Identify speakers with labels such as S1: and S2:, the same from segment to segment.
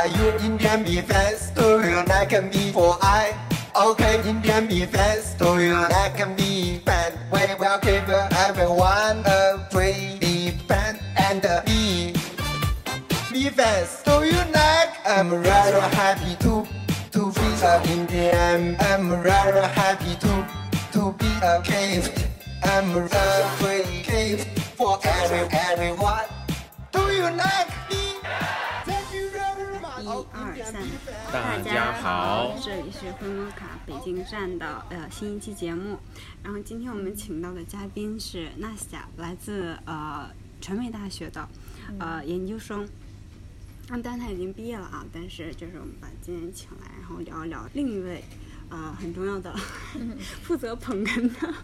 S1: Hi, you Indian be fast, do you like me for I? Okay, Indian be fast, do you like me fan? We will give everyone a free be fan and be be fast. Do you like? I'm rather happy to to be a Indian. I'm rather happy to to be a gift. I'm a free gift for every everyone. Do you like
S2: 大
S3: 家好
S2: 这里是灰摩卡北京站的呃新一期节目。然后今天我们请到的嘉宾是娜夏，来自呃传媒大学的呃研究生。啊，当然他已经毕业了啊，但是就是我们把今天请来，然后聊一聊另一位呃很重要的 负责捧哏的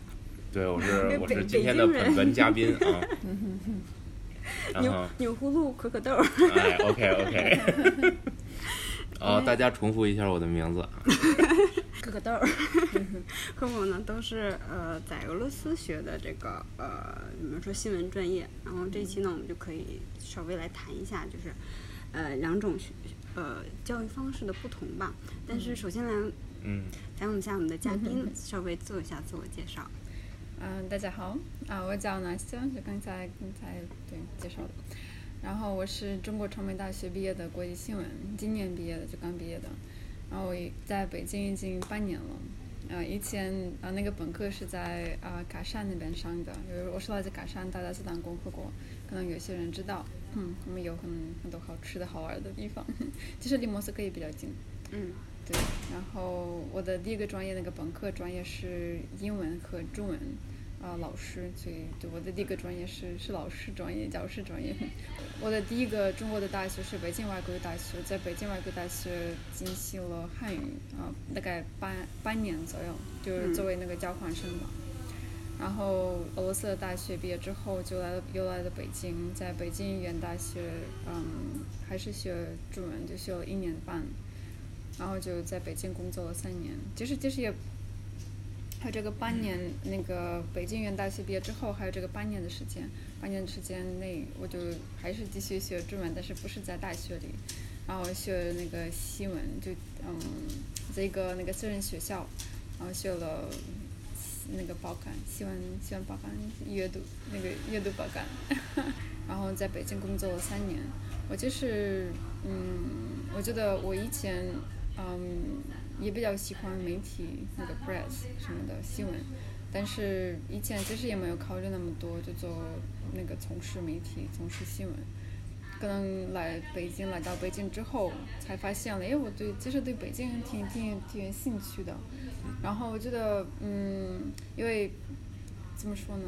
S3: 对，我是我是今天的
S2: 北京人
S3: 本嘉宾啊。然
S2: 钮
S3: 后，
S2: 钮祜禄可可豆。
S3: 哎，OK OK。哦，大家重复一下我的名字啊。
S2: 可可豆儿 和我呢都是呃在俄罗斯学的这个呃怎么说新闻专业，然后这一期呢我们就可以稍微来谈一下，就是呃两种学呃教育方式的不同吧。但是首先来
S3: 嗯，
S2: 采访一下我们的嘉宾，稍微做一下自我介绍。
S4: 嗯，大家好，啊，我叫南希，就刚才刚才对介绍的。然后我是中国传媒大学毕业的国际新闻，今年毕业的，就刚毕业的。然后我也在北京已经半年了。呃，以前啊、那个本科是在啊、嘎山那边上的，因为我是来自嘎山大家斯坦共和国，可能有些人知道。嗯，我们有很很多好吃的好玩的地方，其实离莫斯科也比较近。
S2: 嗯
S4: 对，然后我的第一个专业那个本科专业是英文和中文，啊、老师，所以对我的第一个专业是是老师专业，教师专业。我的第一个中国的大学是北京外国语大学，在北京外国语大学进行了汉语啊、大概半半年左右，就是作为那个交换生吧。然后俄罗斯的大学毕业之后，就来了又来了北京，在北京语言大学，嗯，还是学中文，就学了一年半。然后就在北京工作了三年，其实其实也还有这个半年，那个北京语言大学毕业之后，还有这个半年的时间，半年的时间内，我就还是继续学中文，但是不是在大学里，然后学那个新闻，就嗯，在一个那个私人学校，然后学了那个报刊，新闻新闻报刊阅读那个阅读报刊，然后在北京工作了三年，我就是嗯，我觉得我以前嗯也比较喜欢媒体那个 press 什么的新闻，但是以前其实也没有考虑那么多，就做那个从事媒体，从事新闻。可能来北京，来到北京之后，才发现了，哎，我对其实对北京挺挺挺有兴趣的。然后我觉得，嗯，因为怎么说呢，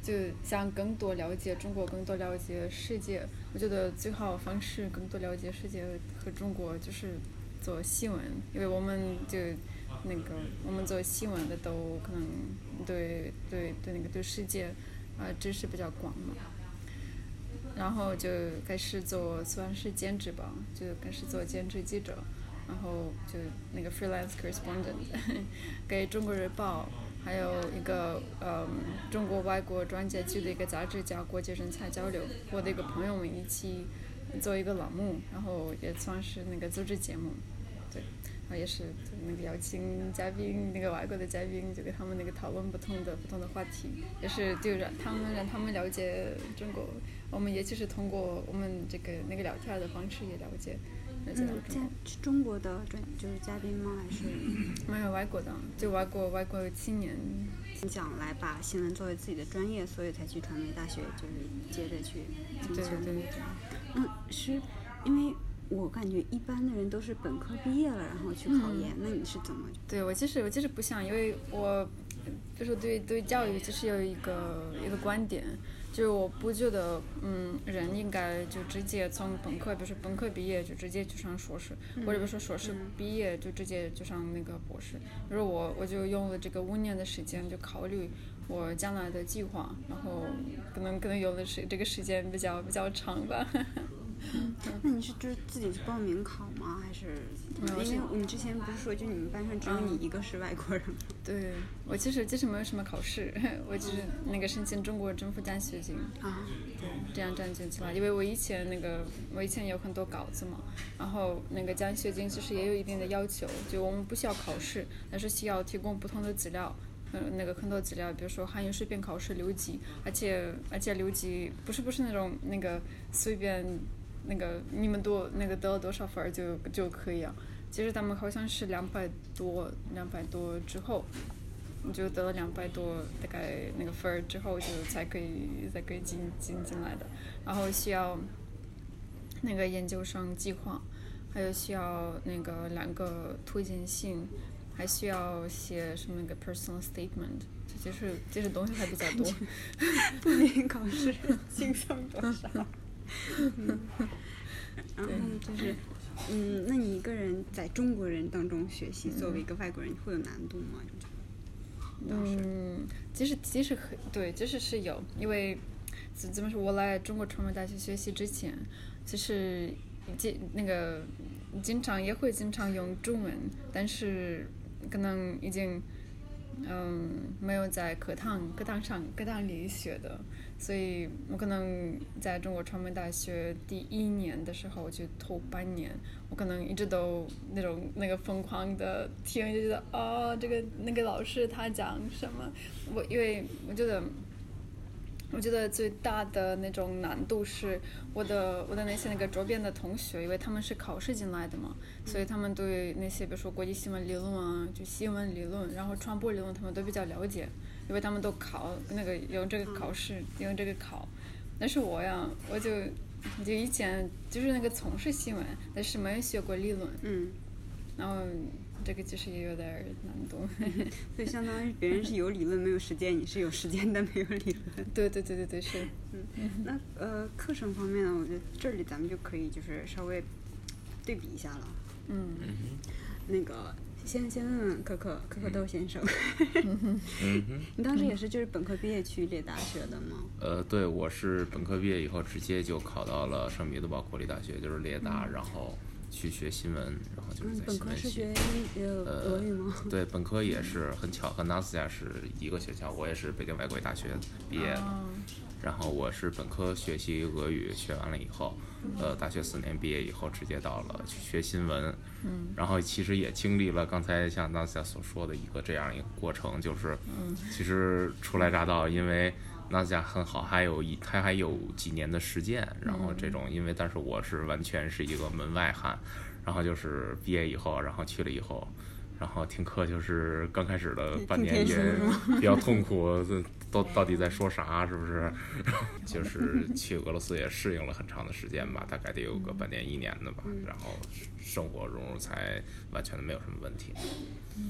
S4: 就想更多了解中国，更多了解世界。我觉得最好方式更多了解世界和中国就是做新闻，因为我们就那个我们做新闻的都可能对对对那个对世界啊、知识比较广嘛。然后就开始做算是兼职吧，就开始做兼职记者，然后就那个 freelance correspondent 给中国日报，还有一个嗯中国外国专家局的一个杂志叫国际人才交流，我的一个朋友们一起做一个栏目，然后也算是那个组织节目，对，然后也是就那个邀请嘉宾，那个外国的嘉宾，就跟他们那个讨论不同的不同的话题，也是就让他们让他们了解中国，我们也就是通过我们这个那个聊天的方式也了解了解到
S2: 嗯，
S4: 中国
S2: 的专就是嘉宾吗？还是？
S4: 没有外国的，就外国外国青年，
S2: 想来把新闻作为自己的专业，所以才去传媒大学，就是接着去进修。
S4: 对对对对。
S2: 嗯，是因为我感觉一般的人都是本科毕业了，然后去考研，那你是怎么？
S4: 对我其实我其实不想，因为我就是对对教育其实有一个一个观点，就是我不觉得嗯人应该就直接从本科，比如说本科毕业就直接去上硕士，或者比如说硕士毕业就直接就上那个博士。比如我我就用了这个五年的时间就考虑我将来的计划，然后可能可能有的是这个时间比较比较长吧。
S2: 那你是就是自己去报名考吗？还是因为你之前不是说就你们班上只有你一个是外国人吗？
S4: 对我其实其实没有什么考试，我只是那个申请中国政府奖学金，
S2: 啊，
S4: 对，这样奖学金来。因为我以前那个我以前有很多稿子嘛，然后那个奖学金其实也有一定的要求，就我们不需要考试，但是需要提供不同的资料。嗯，那个很多资料，比如说汉语水平考试留级，而且而且留级不是不是那种那个随便那个你们多那个得了多少分儿就就可以啊。其实他们好像是两百多两百多之后，你就得了两百多大概那个分儿之后就才可以才可以进进进来的，然后需要那个研究生计划，还有需要那个两个推荐信。还需要写什么那个 personal statement，这就是这些东西还比较多。
S2: 报名考试 轻松多少？嗯，然后就是，嗯，那你一个人在中国人当中学习，作为一个外国人会有难度吗？你觉得？
S4: 嗯，其实其实很对，其实是有，因为怎怎么说，我来中国传媒大学学习之前，其实经那个经常也会经常用中文，但是可能已经嗯没有在课堂课堂上课堂里学的，所以我可能在中国传媒大学第一年的时候，就头半年，我可能一直都那种那个疯狂的听，就觉得哦，这个那个老师他讲什么，我因为我觉得。我觉得最大的那种难度是我的我的那些那个周边的同学，因为他们是考试进来的嘛，所以他们对那些比如说国际新闻理论啊，就新闻理论，然后传播理论，他们都比较了解，因为他们都考那个用这个考试用这个考。但是我呀，我就就以前就是那个从事新闻，但是没有学过理论，
S2: 嗯，
S4: 然后这个其实也有点儿难度。
S2: 所以相当于别人是有理论没有实践，你是有实践但没有理论。
S4: 对对对对对，是。
S2: 嗯那呃，课程方面呢，我觉得这里咱们就可以就是稍微对比一下了。
S4: 嗯
S2: 那个先先问问可可可可豆先生，你当时也是就是本科毕业去列大学的吗？
S3: 呃，对，我是本科毕业以后直接就考到了圣彼得堡国立大学，就是列大，然后去学新闻，然后就是
S2: 嗯，
S3: 在
S2: 本
S3: 新闻系
S2: 科是学。英呃俄语吗？
S3: 对，本科也是很巧，和 Nasia 是一个学校，我也是北京外国语大学毕业的。
S4: 哦
S3: 然后我是本科学习俄语，学完了以后，呃，大学四年毕业以后，直接到了去学新闻。
S4: 嗯。
S3: 然后其实也经历了刚才像 Nasia 所说的一个这样一个过程，就是，其实初来乍到，因为 Nasia 很好，还有一他还有几年的实践，然后这种因为但是我是完全是一个门外汉，然后就是毕业以后，然后去了以后。然后听课就是刚开始的半年也比较痛苦，这都到底在说啥，是不是？就是去俄罗斯也适应了很长的时间吧，大概得有个半年一年的吧，然后生活融入才完全的没有什么问题。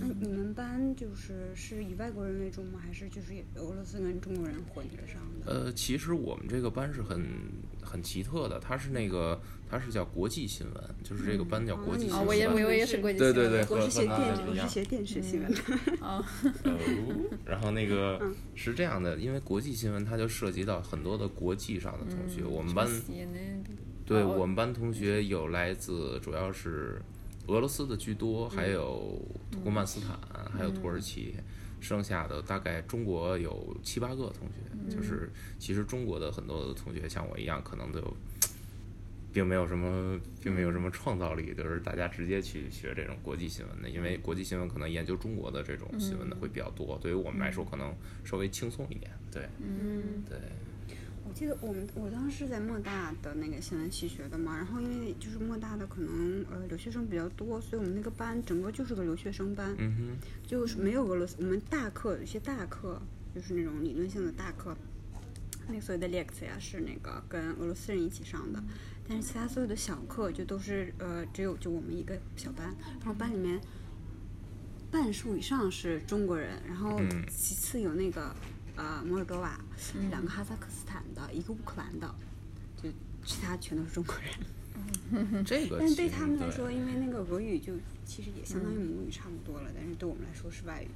S2: 那你们班就是是以外国人为主吗？还是就是俄罗斯跟中国人混着上的？
S3: 呃，其实我们这个班是很很奇特的，它是那个它是叫国际新闻，就是这个班叫国际新
S4: 哦，
S3: 闻。
S4: 我也我也是国际
S3: 对
S4: 新闻。
S3: 对对
S2: 我是学
S3: 和和
S2: 电，我
S3: 他一样。
S2: 是学电视新闻。的。
S4: 哦，
S3: 哦，然后那个 是这样的，因为国际新闻它就涉及到很多的国际上的同学，我们班对
S4: 哦。
S3: 我们班同学有来自主要是俄罗斯的居多，还有土库曼斯坦，还有土耳其，剩下的大概中国有七八个同学，就是其实中国的很多的同学像我一样，可能都。并没有什么，并没有什么创造力，就是大家直接去学这种国际新闻的，因为国际新闻可能研究中国的这种新闻的会比较多，对于我们来说可能稍微轻松一点。对，
S2: 嗯，
S3: 对，
S2: 我记得我们我当时在莫大的那个新闻系学的嘛，然后因为就是莫大的可能呃留学生比较多，所以我们那个班整个就是个留学生班，
S3: 嗯哼，
S2: 就是没有俄罗斯。我们大课有一些大课就是那种理论性的大课，那所有的 lecture 呀是那个跟俄罗斯人一起上的，但是其他所有的小课就都是呃只有就我们一个小班，然后班里面半数以上是中国人，然后
S3: 嗯
S2: 其次有那个呃摩尔多瓦，两个哈萨克斯坦的，一个乌克兰的，就其他全都是中国人。
S3: 这个
S2: 但是对他们来说，因为那个俄语就其实也相当于母语差不多了，但是对我们来说是外语。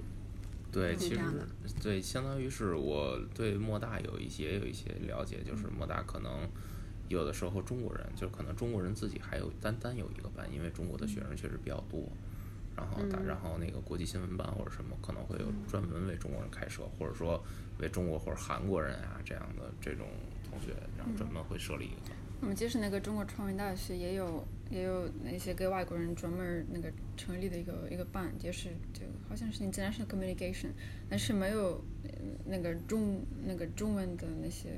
S3: 对，其实
S2: 是这样的
S3: 对，相当于是我对莫大有一些也有一些了解，就是莫大可能有的时候中国人就是可能中国人自己还有单单有一个班，因为中国的学生确实比较多。然后打，然后那个国际新闻班或者什么可能会有专门为中国人开设，或者说为中国或者韩国人啊这样的这种同学，然后专门会设立一个班。
S4: 我们即使那个中国传媒大学也有也有那些给外国人专门那个成立的一个一个班，就是就好像是 international communication，但是没有呃那个中那个中文的那些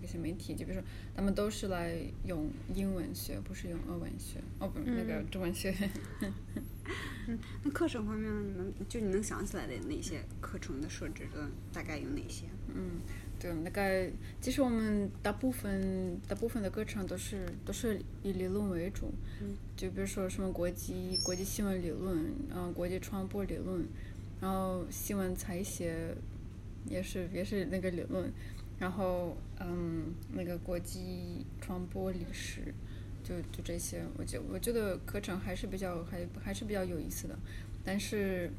S4: 那些媒体，就比如说他们都是来用英文学，不是用俄文学，哦不，那个中文学。
S2: 那课程方面呢，你们就你能想起来的那些课程的设置的大概有哪些？
S4: 嗯，对，大概其实我们大部分大部分的课程都是都是以理论为主，
S2: 嗯，
S4: 就比如说什么国际国际新闻理论，嗯，国际传播理论，然后新闻采写也是也是那个理论，然后嗯，那个国际传播历史，就就这些，我觉我觉得课程还是比较还还是比较有意思的，但是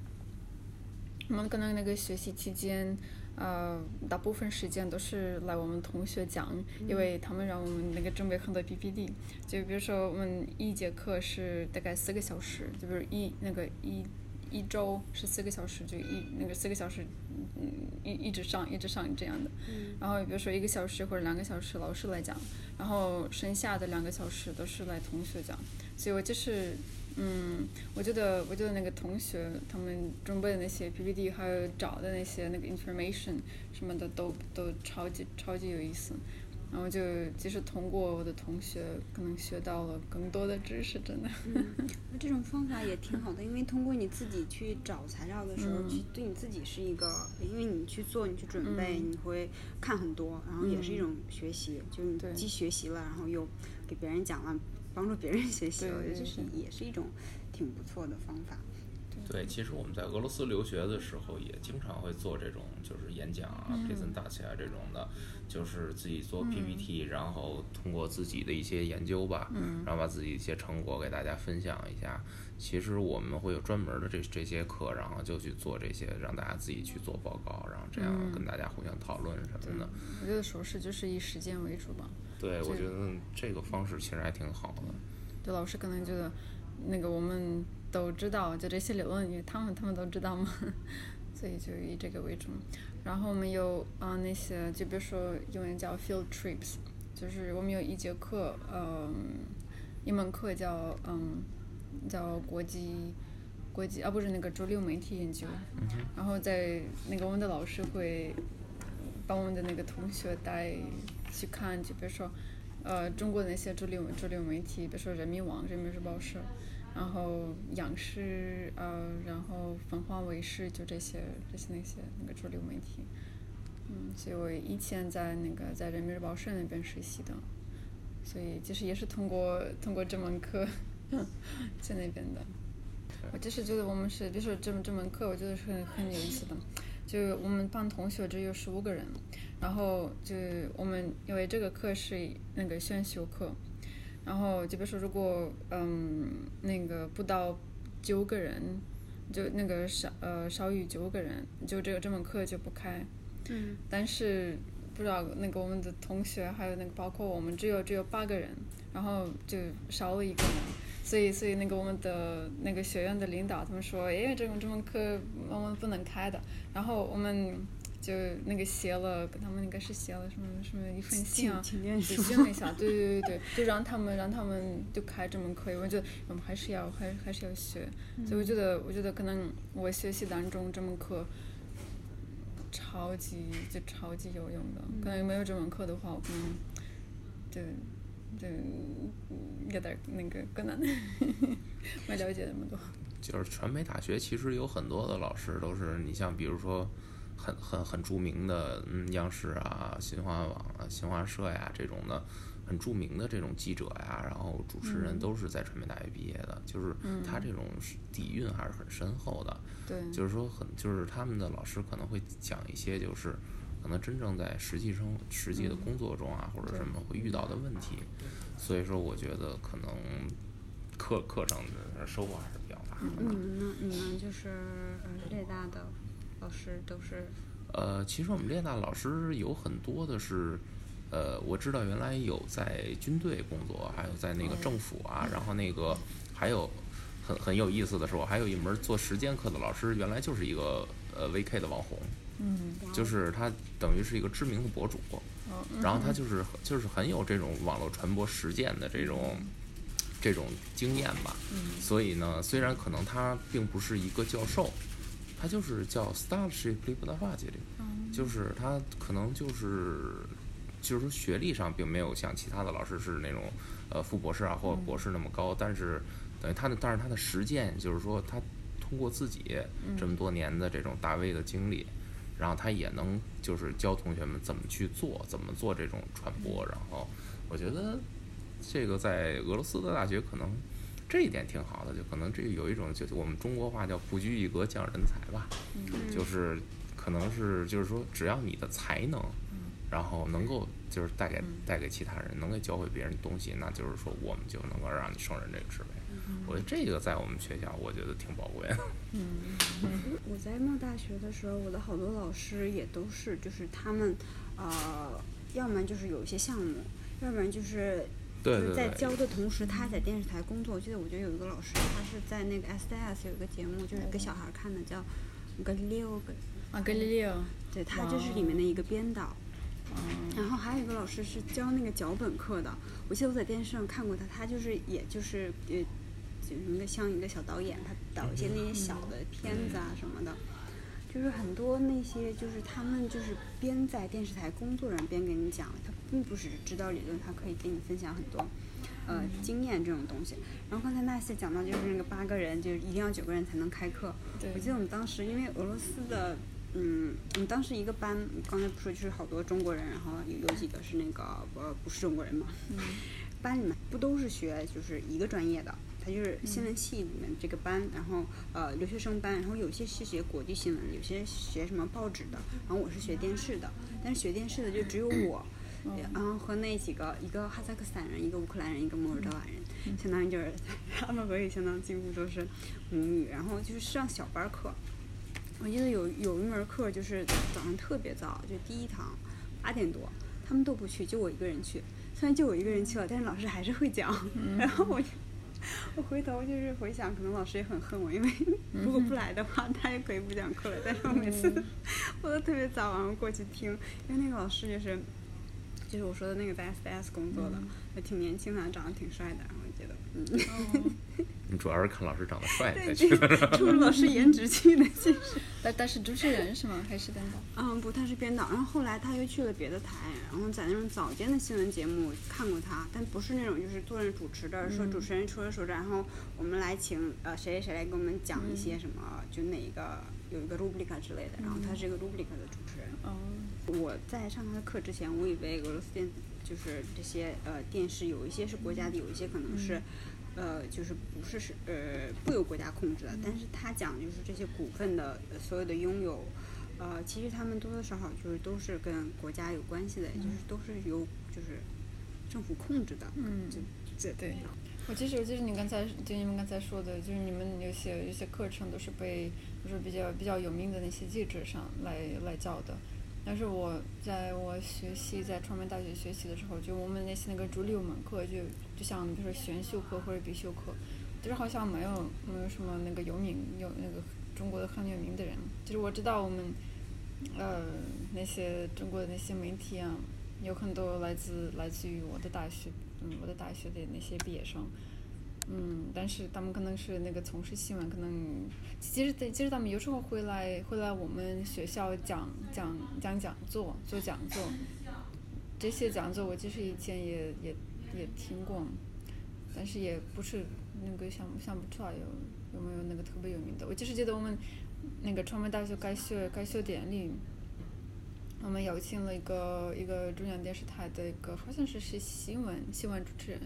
S4: 我们可能那个学习期间。呃，大部分时间都是来我们同学讲，因为他们让我们那个准备很多 PPT。就比如说，我们一节课是大概四个小时，就比如一那个一一周是四个小时，就一那个四个小时，嗯，一一直上一直上这样的。然后比如说一个小时或者两个小时老师来讲，然后剩下的两个小时都是来同学讲。所以我就是。嗯，我觉得，我觉得那个同学他们准备的那些 PPT，还有找的那些那个 information 什么的，都都超级超级有意思。然后就即使通过我的同学，可能学到了更多的知识，真的。
S2: 那这种方法也挺好的，因为通过你自己去找材料的时候，去对你自己是一个，因为你去做，你去准备，你会看很多，然后也是一种学习，就是你既学习了，然后又给别人讲了。帮助别人学习，我觉得这是也是一种挺不错的方法。
S3: 对，其实我们在俄罗斯留学的时候，也经常会做这种，就是演讲啊、presentation 啊这种的，就是自己做 PPT，然后通过自己的一些研究吧，然后把自己一些成果给大家分享一下。其实我们会有专门的这这些课，然后就去做这些，让大家自己去做报告，然后这样跟大家互相讨论什么的。
S4: 我觉得说是就是以实践为主吧。
S3: 对，我觉得这个方式其实还挺好的。
S4: 对，老师可能觉得，那个我们都知道，就这些理论，他们他们都知道嘛，所以就以这个为主。然后我们有啊那些，就比如说英文叫 field trips，就是我们有一节课，嗯，一门课叫嗯叫国际国际啊不是那个主流媒体研究，然后在那个我们的老师会把我们的那个同学带。去看，就比如说，呃，中国那些主流主流媒体，比如说人民网、人民日报社，然后央视，呃，然后凤凰卫视，就这些这些那些那个主流媒体。嗯，所以我以前在那个在人民日报社那边实习的，所以其实也是通过通过这门课 在那边的。我就是觉得我们是，比如说这门这门课，我觉得是很很有意思的。就我们班同学只有十五个人。然后就我们因为这个课是那个选修课，然后就比如说如果嗯那个不到九个人，就那个少呃少于九个人，就这个这门课就不开。
S2: 嗯。
S4: 但是不知道那个我们的同学还有那个包括我们只有只有八个人，然后就少了一个人，所以所以那个我们的那个学院的领导他们说，哎这门这门课我们不能开的，然后我们。就那个写了，跟他们应该是写了什么什么一封信啊，写信了一下，对对对对，就让他们让他们就开这门课，我觉得我们还是要还还是要学，所以我觉得我觉得可能我学习当中这门课超级就超级有用的，可能没有这门课的话，我可能就就有点那个更难，没了解那么多。
S3: 就是传媒大学其实有很多的老师都是你像比如说。很很很著名的，嗯，央视啊、新华网啊、新华社呀这种的，很著名的这种记者呀，然后主持人都是在传媒大学毕业的，就是他这种底蕴还是很深厚的。
S4: 对，
S3: 就是说很，就是他们的老师可能会讲一些，就是可能真正在实际生实际的工作中啊，或者什么会遇到的问题。所以说，我觉得可能课课程的收获还是比较大。
S2: 你们呢？你们就是浙大的。老师都是，
S3: 呃，其实我们列大老师有很多的是，呃，我知道原来有在军队工作，还有在那个政府啊，然后那个还有很很有意思的是，我还有一门做实践课的老师，原来就是一个呃 VK 的网红，
S4: 嗯，
S3: 就是他等于是一个知名的博主，
S4: 哦，
S3: 然后他就是就是很有这种网络传播实践的这种这种经验吧，所以呢，虽然可能他并不是一个教授，他就是叫 Starship l i b 的话这里，就是他可能就是就是说学历上并没有像其他的老师是那种呃副博士啊或者博士那么高，但是等于他的但是他的实践就是说他通过自己这么多年的这种大 V 的经历。然后他也能就是教同学们怎么去做，怎么做这种传播。然后我觉得这个在俄罗斯的大学可能这一点挺好的，就可能这有一种就是我们中国话叫不拘一格降人才吧，就是可能是就是说只要你的才能，然后能够就是带给带给其他人，能给教会别人东西，那就是说我们就能够让你胜任这个职位。我觉得这个在我们学校，我觉得挺宝贵的。
S2: 嗯我在莫大学的时候，我的好多老师也都是，就是他们，呃，要么就是有一些项目，要不然就是
S3: 对对
S2: 就是在教的同时，他还在电视台工作。我记得我觉得有一个老师，他是在那个 SDS 有一个节目，就是给小孩看的，叫《格里六个》，
S4: 啊，格里利奥，
S2: 对他就是里面的一个编导。然后还有一个老师是教那个脚本课的，我记得我在电视上看过他，他就是也就是呃，就是一个像一个小导演，他导一些那些小的片子啊什么的，就是很多那些就是他们就是边在电视台工作人边给你讲，他并不是知道理论，他可以给你分享很多。呃，经验这种东西。然后刚才纳西讲到，就是那个八个人，就是一定要九个人才能开课。
S4: 对
S2: 我记得我们当时因为俄罗斯的，嗯，我们当时一个班，刚才不说就是好多中国人，然后有有几个是那个呃不是中国人嘛，班里面不都是学就是一个专业的，他就是新闻系里面这个班，然后呃留学生班，然后有些是学国际新闻，有些学什么报纸的，然后我是学电视的，但是学电视的就只有我。然后和那几个，一个哈萨克斯坦人，一个乌克兰人，一个摩尔多瓦人，相当于就是 他们俄语相当几乎都是母语，然后就是上小班课。我记得有有一门课就是早上特别早，就第一堂八点多，他们都不去，就我一个人去。虽然就我一个人去了，但是老师还是会讲。然后我就我回头就是回想，可能老师也很恨我，因为如果不来的话，他也可以不讲课了。但是我每次 我都特别早，然后过去听，因为那个老师就是就是我说的那个在 SDS 工作的，也挺年轻的，长得挺帅的，然后我觉得嗯。
S3: 你主要是看老师长得帅才
S2: 对，
S3: 去的。
S2: 冲着老师颜值去的，其实。
S4: 但但是主持人是吗？还是编导？
S2: 嗯，不，他是编导，然后后来他又去了别的台，然后在那种早间的新闻节目看过他，但不是那种就是坐着主持的，说主持人说着说着，然后我们来请呃谁谁谁来给我们讲一些什么，就哪一个有一个 rubrica 之类的，然后他是一个 rubrica 的主持人。
S4: 哦，
S2: 我在上他的课之前，我以为俄罗斯电就是这些呃电视有一些是国家的，有一些可能是。呃，就是不是是呃不由国家控制的，但是他讲就是这些股份的呃所有的拥有，呃，其实他们多多少少就是都是跟国家有关系的，就是都是由就是政府控制的，
S4: 嗯
S2: 就这
S4: 对。我其实我记得你刚才就你们刚才说的，就是你们有些有些课程都是被就是比较比较有名的那些记者上来来教的。但是我在我学习在传媒大学学习的时候，就我们那些那个主六门课，就就像比如说选修课或者必修课，就是好像没有没有什么那个有名有那个中国的很有名的人。就是我知道我们呃那些中国的那些媒体啊，有很多来自来自于我的大学，嗯，我的大学的那些毕业生。嗯，但是他们可能是那个从事新闻，可能其实其实他们有时候会来会来我们学校讲讲讲讲座做讲座，这些讲座我其实以前也也也听过，但是也不是那个想想不出来有有没有那个特别有名的。我就是记得我们那个传媒大学开学开学典礼，我们邀请了一个一个中央电视台的一个好像是是新闻新闻主持人。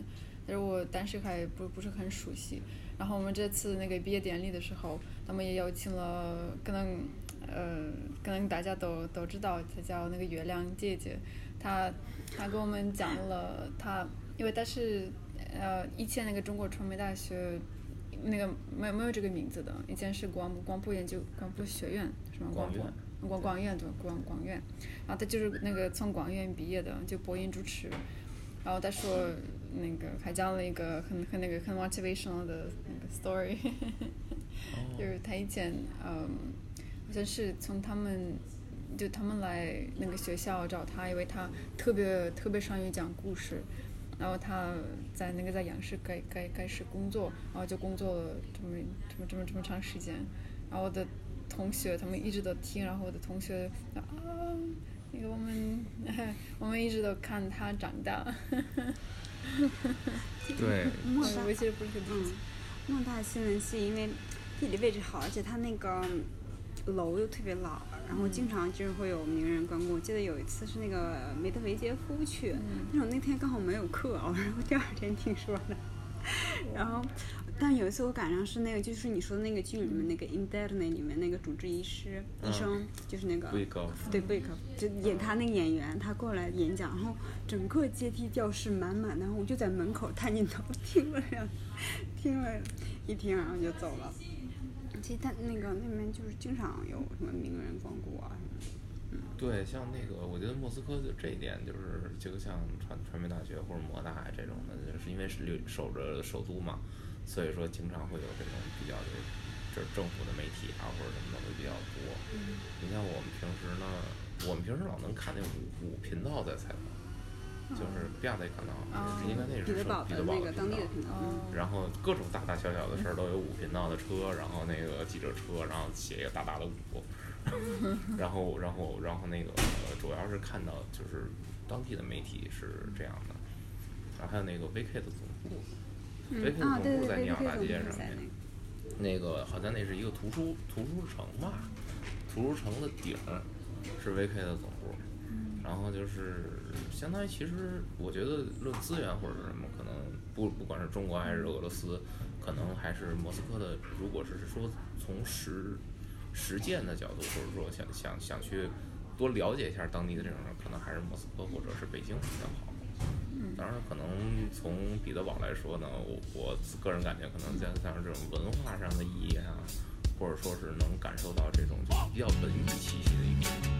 S4: 但是我当时还不不是很熟悉。然后我们这次那个毕业典礼的时候，他们也邀请了，可能呃，可能大家都都知道，她叫那个月亮姐姐，她她给我们讲了她，因为她是呃以前那个中国传媒大学那个没有没有这个名字的，以前是广广播研究广播学院什么？
S3: 广播
S4: 广广院对广广院，然后他就是那个从广院毕业的，就播音主持。然后他说那个还讲了一个很很那个很 motivational 的那个 story，就是他以前嗯，好像是从他们就他们来那个学校找他，因为他特别特别善于讲故事。然后他在那个在央视开开开始工作，然后就工作了这么这么这么这么长时间。然后我的同学他们一直都听，然后我的同学啊，那个我们 我们一直都看他长大。
S3: 对，
S2: 莫大
S4: 我其实不是很理解
S2: 嗯，莫大新闻系因为地理位置好，而且它那个楼又特别老，然后经常就是会有名人光顾。我记得有一次是那个梅德韦杰夫去，但是我那天刚好没有课，然后 第二天听说的。然后，但有一次我赶上是那个，就是你说的那个剧里面那个《Interne》里面那个主治医师、医生，就是那个对贝克就演他那个演员，他过来演讲，然后整个阶梯教室满满的，然后我就在门口探进头听了两，听了一听，然后就走了。其实他那个那边就是经常有什么名人光顾啊什么的。
S3: 对，像那个，我觉得莫斯科就这一点，就是就像传传媒大学或者摩大这种的，就是因为是留守着首都嘛，所以说经常会有这种比较的，就是政府的媒体啊或者什么的会比较多。你像我们平时呢，我们平时老能看见五五频道在采访，就是比亚迪频道，应该那是
S2: 彼得堡的当地的频道，
S4: 哦，
S3: 然后各种大大小小的事儿都有五频道的车，然后那个记者车，然后写一个大大的五，然后然后然后那个呃主要是看到就是当地的媒体是这样的，然后还有那个 VK 的总部，VK 总部在尼亚大街上面，
S2: 那个。
S3: 好像那是一个图书图书城吧，图书城的顶儿是 VK 的总部，然后就是相当于其实我觉得论资源或者是什么，可能不不管是中国还是俄罗斯，可能还是莫斯科的。如果是说从实实践的角度，或者说想想想去多了解一下当地的这种人，可能还是莫斯科或者是北京比较好。当然，可能从彼得堡来说呢，我我个人感觉，可能像像这种文化上的意义啊，或者说是能感受到这种就是比较文艺气息的一个地方。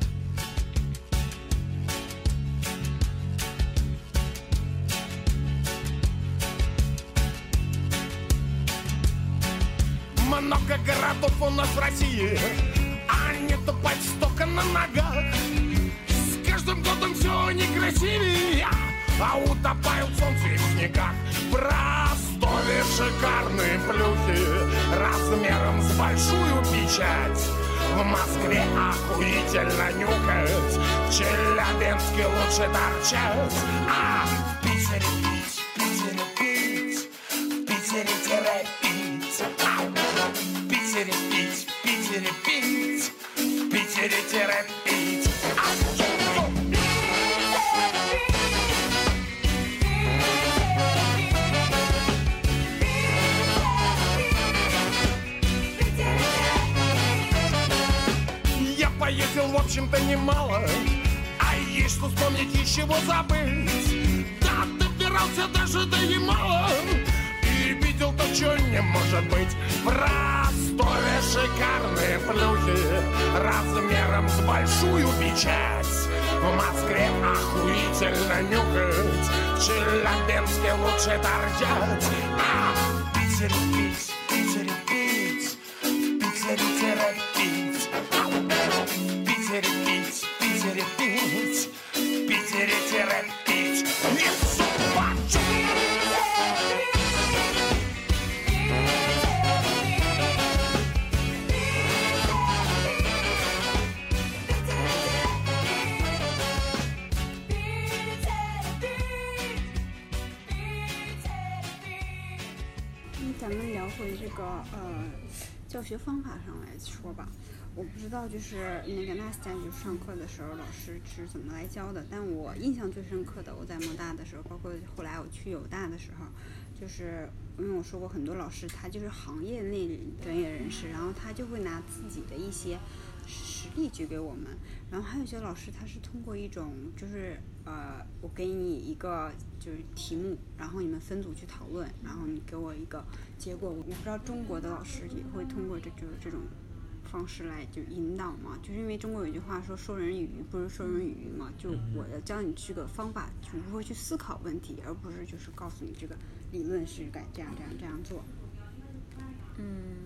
S5: Много городов у нас в России, а не тупать столько на ногах. С каждым годом все некрасивее, а утопают солнце в снегах. В Ростове шикарные плюхи размером с большую печать. В Москве охуительно нюхать, в Челябинске лучше торчать, а в Питере пить, в Питере пить, в Питере тире пить, а в Питере пить, в Питере пить, в Питере тире общем-то, немало. А есть что вспомнить, из чего забыть? Да, добирался даже до Ямала. И видел то, что не может быть. В Ростове шикарные плюхи Размером с большую печать. В Москве охуительно нюхать. В Челябинске лучше торчать. А в Питере пить,
S2: 学方法上来说吧。我不知道就是那个 Nasta 就上课的时候老师是怎么来教的，但我印象最深刻的，我在莫大的时候，包括后来我去友大的时候，就是因为我说过很多老师他就是行业内专业人士，然后他就会拿自己的一些实例举给我们，然后还有些老师他是通过一种就是呃，我给你一个就是题目，然后你们分组去讨论，然后你给我一个结果。我不知道中国的老师也会通过这就是这种方式来就引导嘛，就是因为中国有一句话说“授人以鱼不如授人以渔”嘛，就我要教你这个方法，就如何去思考问题，而不是就是告诉你这个理论是该这样这样这样做。
S4: 嗯，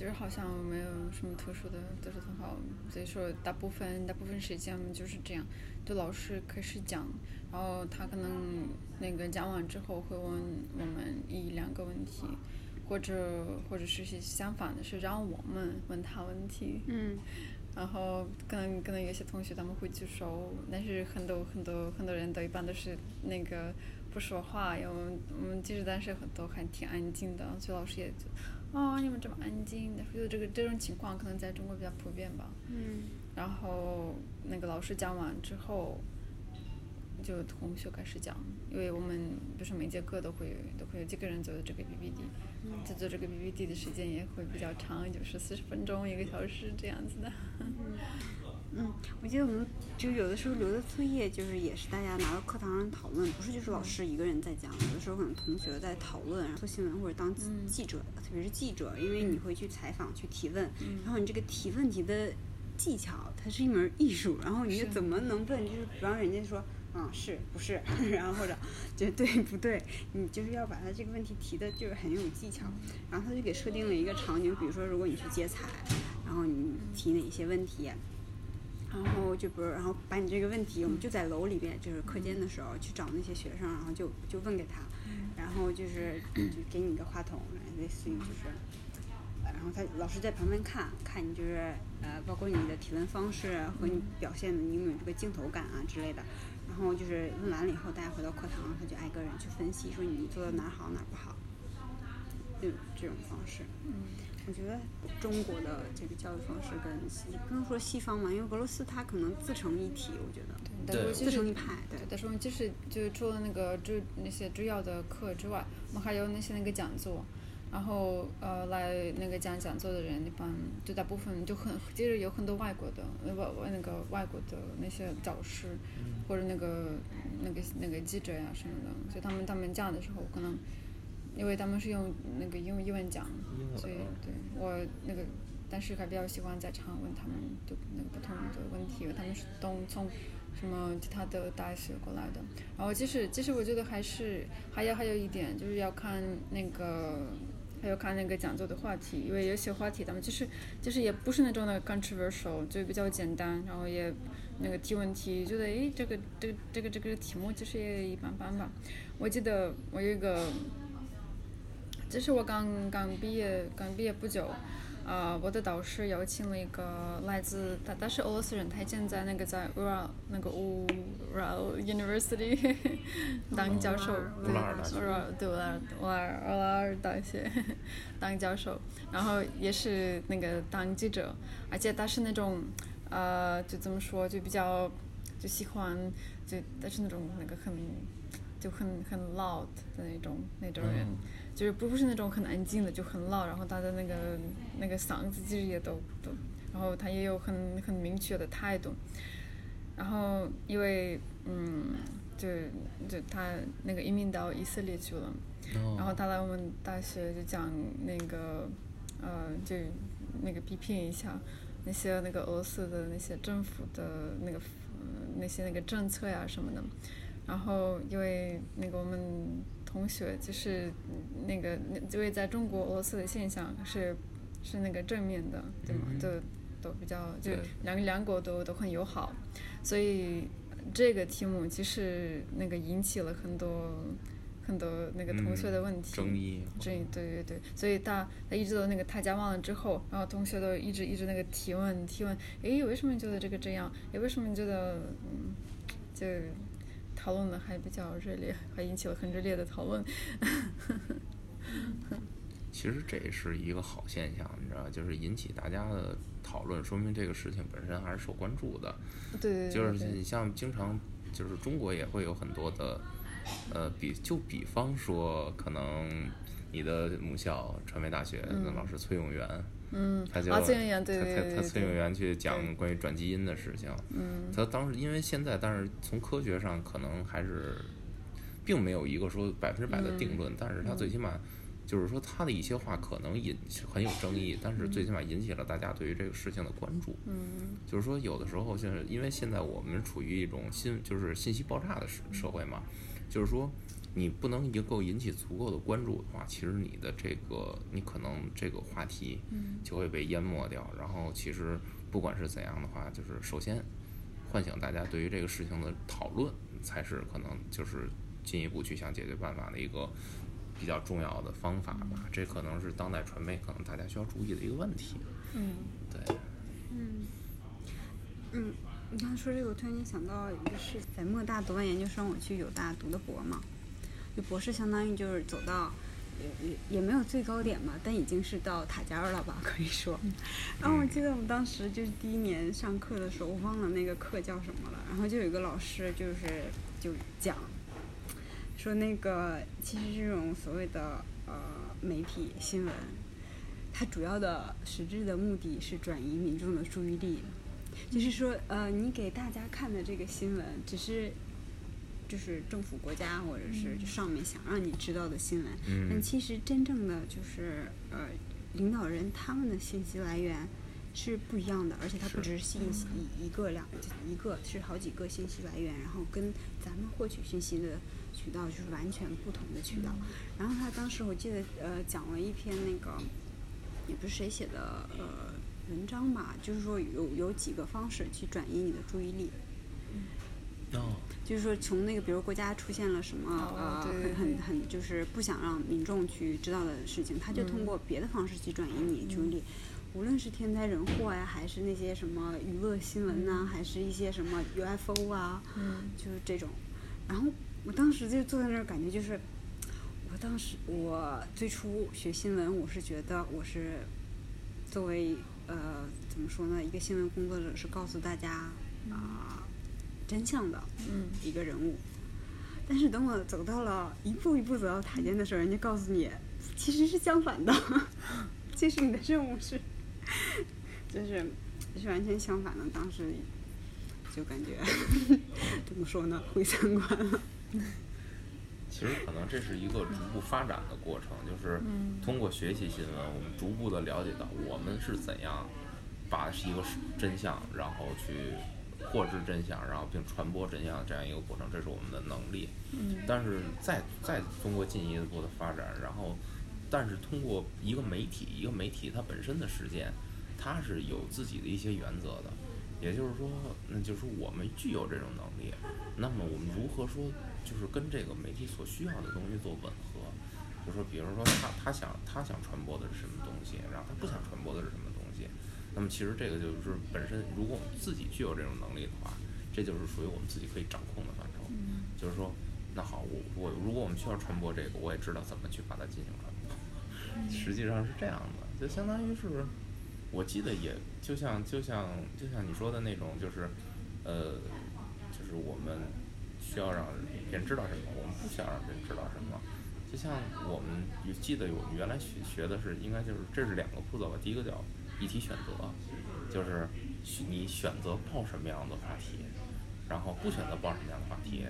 S4: 就是好像没有什么特殊的，都是很好。所以说，大部分大部分时间我们就是这样，就老师开始讲，然后他可能那个讲完之后会问我们一两个问题，或者或者是些相反的是让我们问他问题。
S2: 嗯
S4: 然后可能可能有些同学他们会举手，但是很多很多很多人都一般都是那个不说话，因为我们我们其实当时很多还挺安静的，所以老师也就，哦你们这么安静，但是觉得这个这种情况可能在中国比较普遍吧。
S2: 嗯
S4: 然后那个老师讲完之后，就同学开始讲，因为我们不是每节课都会都会有几个人做这个 PPT，就做这个 PPT 的时间也会比较长，就是四十分钟一个小时这样子的。
S2: 嗯，我记得我们就有的时候留的作业，就是也是大家拿到课堂上讨论，不是就是老师一个人在讲，有的时候可能同学在讨论，然后做新闻或者当记记者，特别是记者，因为你会去采访去提问，然后你这个提问题的技巧，它是一门艺术，然后你就怎么能问，就是不让人家说。嗯，是不是？然后或者就对不对？你就是要把他这个问题提的，就是很有技巧。然后他就给设定了一个场景，比如说，如果你去接彩，然后你提哪些问题，然后就比如，然后把你这个问题，我们就在楼里边，就是课间的时候去找那些学生，然后就就问给他，然后就是就给你一个话筒，类似于就是，呃然后他老师在旁边看看你就是呃，包括你的提问方式和你表现的你有没有这个镜头感啊之类的。然后就是问完了以后，大家回到课堂，他就挨个人去分析，说你做的哪儿好哪儿不好，就这种方式。我觉得中国的这个教育方式跟西不能说西方嘛，因为俄罗斯它可能自成一体，我觉得。
S4: 对自
S2: 成一派，对。
S4: 对，但是我们就是就是除了那个主那些主要的课之外，我们还有那些那个讲座，然后呃来那个讲讲座的人一般就大部分就很其实有很多外国的呃外外那个外国的那些导师，或者那个那个那个记者呀什么的，所以他们他们讲的时候可能。因为他们是用那个英英文讲，所以对我那个，但是还比较喜欢在场问他们就那个不同的问题，因为他们是都从什么其他的大学过来的。然后其实其实我觉得还是还有还有一点就是要看那个。还有看那个讲座的话题，因为有些话题他们就是就是也不是那种的 controversial，就比较简单，然后也那个提问题，觉得诶这个这个这个这个题目其实也一般般吧。我记得我有一个这是我刚刚毕业，刚毕业不久，啊、我的导师邀请了一个来自他他是俄罗斯人，他现在那个在乌拉那个乌拉 University 当教授，
S3: 乌拉尔大学。
S4: 对乌拉尔乌拉尔乌拉尔大学 当教授，然后也是那个当记者，而且他是那种呃就怎么说就比较就喜欢就他是那种那个很就很很 loud 的那种那种人。就是不不是那种很安静的，就很唠，然后他的那个那个嗓子其实也都都，然后他也有很很明确的态度，然后因为嗯，就就他那个移民到以色列去了，然后他来我们大学就讲那个呃，就那个批评一下那些那个俄罗斯的那些政府的那个、呃那些那个政策呀什么的，然后因为那个我们同学就是嗯那个那因为在中国俄罗斯的现象是是那个正面的，对吗？就都比较就两两国都都很友好，所以这个题目其实那个引起了很多很多那个同学的问题。
S3: 争议，
S4: 这对对对，所以他他一直都那个他家忘了之后，然后同学都一直一直那个提问提问，诶，为什么你觉得这个这样？诶，为什么你觉得嗯，就讨论的还比较热烈，还引起了很热烈的讨论。
S3: 其实这也是一个好现象，你知道，就是引起大家的讨论，说明这个事情本身还是受关注的。
S4: 对对对，
S3: 就是你像经常，就是中国也会有很多的，呃，比就比方说，可能你的母校传媒大学的老师崔永元，
S4: 嗯，
S3: 他就
S4: 啊崔永元对
S3: 他
S4: 对对对
S3: 他他崔永元去讲关于转基因的事情，
S4: 嗯。
S3: 他当时因为现在，但是从科学上可能还是并没有一个说百分之百的定论，但是他最起码就是说他的一些话可能引很有争议，但是最起码引起了大家对于这个事情的关注。
S4: 嗯。
S3: 就是说，有的时候就是因为现在我们处于一种信就是信息爆炸的社社会嘛，就是说你不能能够引起足够的关注的话，其实你的这个你可能这个话题就会被淹没掉。然后其实不管是怎样的话，就是首先唤醒大家对于这个事情的讨论，才是可能就是进一步去想解决办法的一个比较重要的方法吧。这可能是当代传媒可能大家需要注意的一个问题。
S4: 嗯
S3: 对。
S2: 嗯，嗯你刚才说这个，我突然间想到一个事，在莫大读完研究生，我去友大读的博嘛，就博士相当于就是走到。也也也没有最高点嘛，但已经是到塔尖儿了吧，可以说。然后我记得我们当时就是第一年上课的时候，我忘了那个课叫什么了。然后就有一个老师就是就讲，说那个其实这种所谓的呃媒体新闻，它主要的实质的目的是转移民众的注意力，就是说呃你给大家看的这个新闻只是。就是政府、国家或者是上面想让你知道的新闻，
S3: 嗯
S2: 但其实真正的就是呃，领导人他们的信息来源是不一样的，而且他不只是信息一一个两一个是好几个信息来源，然后跟咱们获取信息的渠道就是完全不同的渠道。然后他当时我记得呃讲了一篇那个也不是谁写的呃文章吧，就是说有有几个方式去转移你的注意力。
S3: 哦，
S2: 就是说，从那个，比如国家出现了什么、
S4: 哦
S2: 呃，很很很就是不想让民众去知道的事情，他就通过别的方式去转移你注意力，无论是天灾人祸呀，还是那些什么娱乐新闻呐、还是一些什么 UFO 啊，
S4: 嗯。
S2: 就是这种。然后我当时就坐在那儿，感觉就是，我当时我最初学新闻，我是觉得我是作为呃怎么说呢，一个新闻工作者，是告诉大家啊、真相的
S4: 嗯
S2: 一个人物。但是等我走到了一步一步走到塔尖的时候，人家告诉你，其实是相反的，其实你的任务是，就是是完全相反的。当时就感觉怎么说呢，毁三观了。
S3: 其实可能这是一个逐步发展的过程，就是通过学习新闻，我们逐步的了解到我们是怎样把一个真相，然后去获知真相，然后并传播真相这样一个过程，这是我们的能力。但是再再通过进一步的发展，然后，但是通过一个媒体，一个媒体它本身的实践，它是有自己的一些原则的。也就是说，那就是我们具有这种能力，那么我们如何说，就是跟这个媒体所需要的东西做吻合？就说，比如说他他想他想传播的是什么东西，然后他不想传播的是什么那么其实这个就是本身，如果我们自己具有这种能力的话，这就是属于我们自己可以掌控的范畴。就是说，那好，我我如果我们需要传播这个，我也知道怎么去把它进行传播。实际上是这样的，就相当于是，我记得也就像就像就像你说的那种，就是，呃，就是我们需要让别人知道什么，我们不需要让别人知道什么。就像我们也记得我们原来学学的是，应该就是这是两个步骤吧。第一个叫议题选择，就是你选择报什么样的话题，然后不选择报什么样的话题。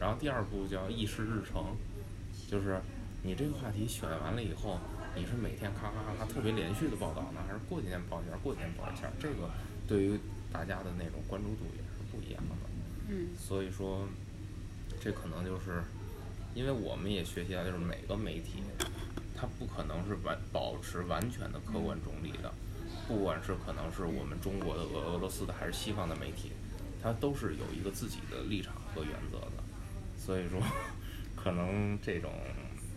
S3: 然后第二步叫议事日程，就是你这个话题选完了以后，你是每天咔咔咔咔特别连续的报道呢，还是过几天报一下，过几天报一下？这个对于大家的那种关注度也是不一样的。
S2: 嗯
S3: 所以说，这可能就是，因为我们也学习到，就是每个媒体，它不可能是完保持完全的客观中立的，不管是可能是我们中国的、俄俄罗斯的，还是西方的媒体，它都是有一个自己的立场和原则的。所以说，可能这种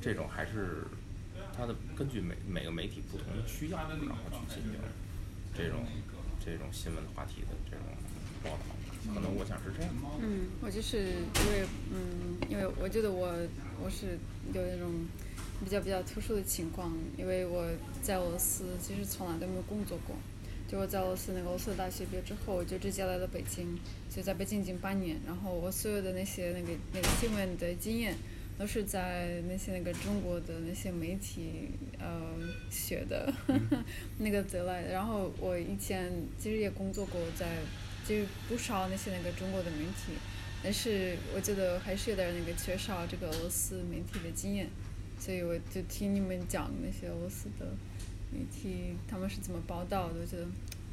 S3: 这种还是它的根据每每个媒体不同的需要，然后去进行这种这种新闻话题的这种报道。可能我想是这样。
S2: 嗯
S4: 我就是因为嗯，因为我觉得我我是有那种比较比较特殊的情况，因为我在俄罗斯其实从来都没有工作过。就我在俄罗斯那个俄罗斯大学毕业之后，我就直接来了北京，就在北京已经八年。然后我所有的那些那个那个新闻的经验，都是在那些那个中国的那些媒体呃学的，那个得来的。然后我以前其实也工作过在，就是不少那些那个中国的媒体，但是我觉得还是有点那个缺少这个俄罗斯媒体的经验。所以我就听你们讲那些俄罗斯的媒体他们是怎么报道的，我觉得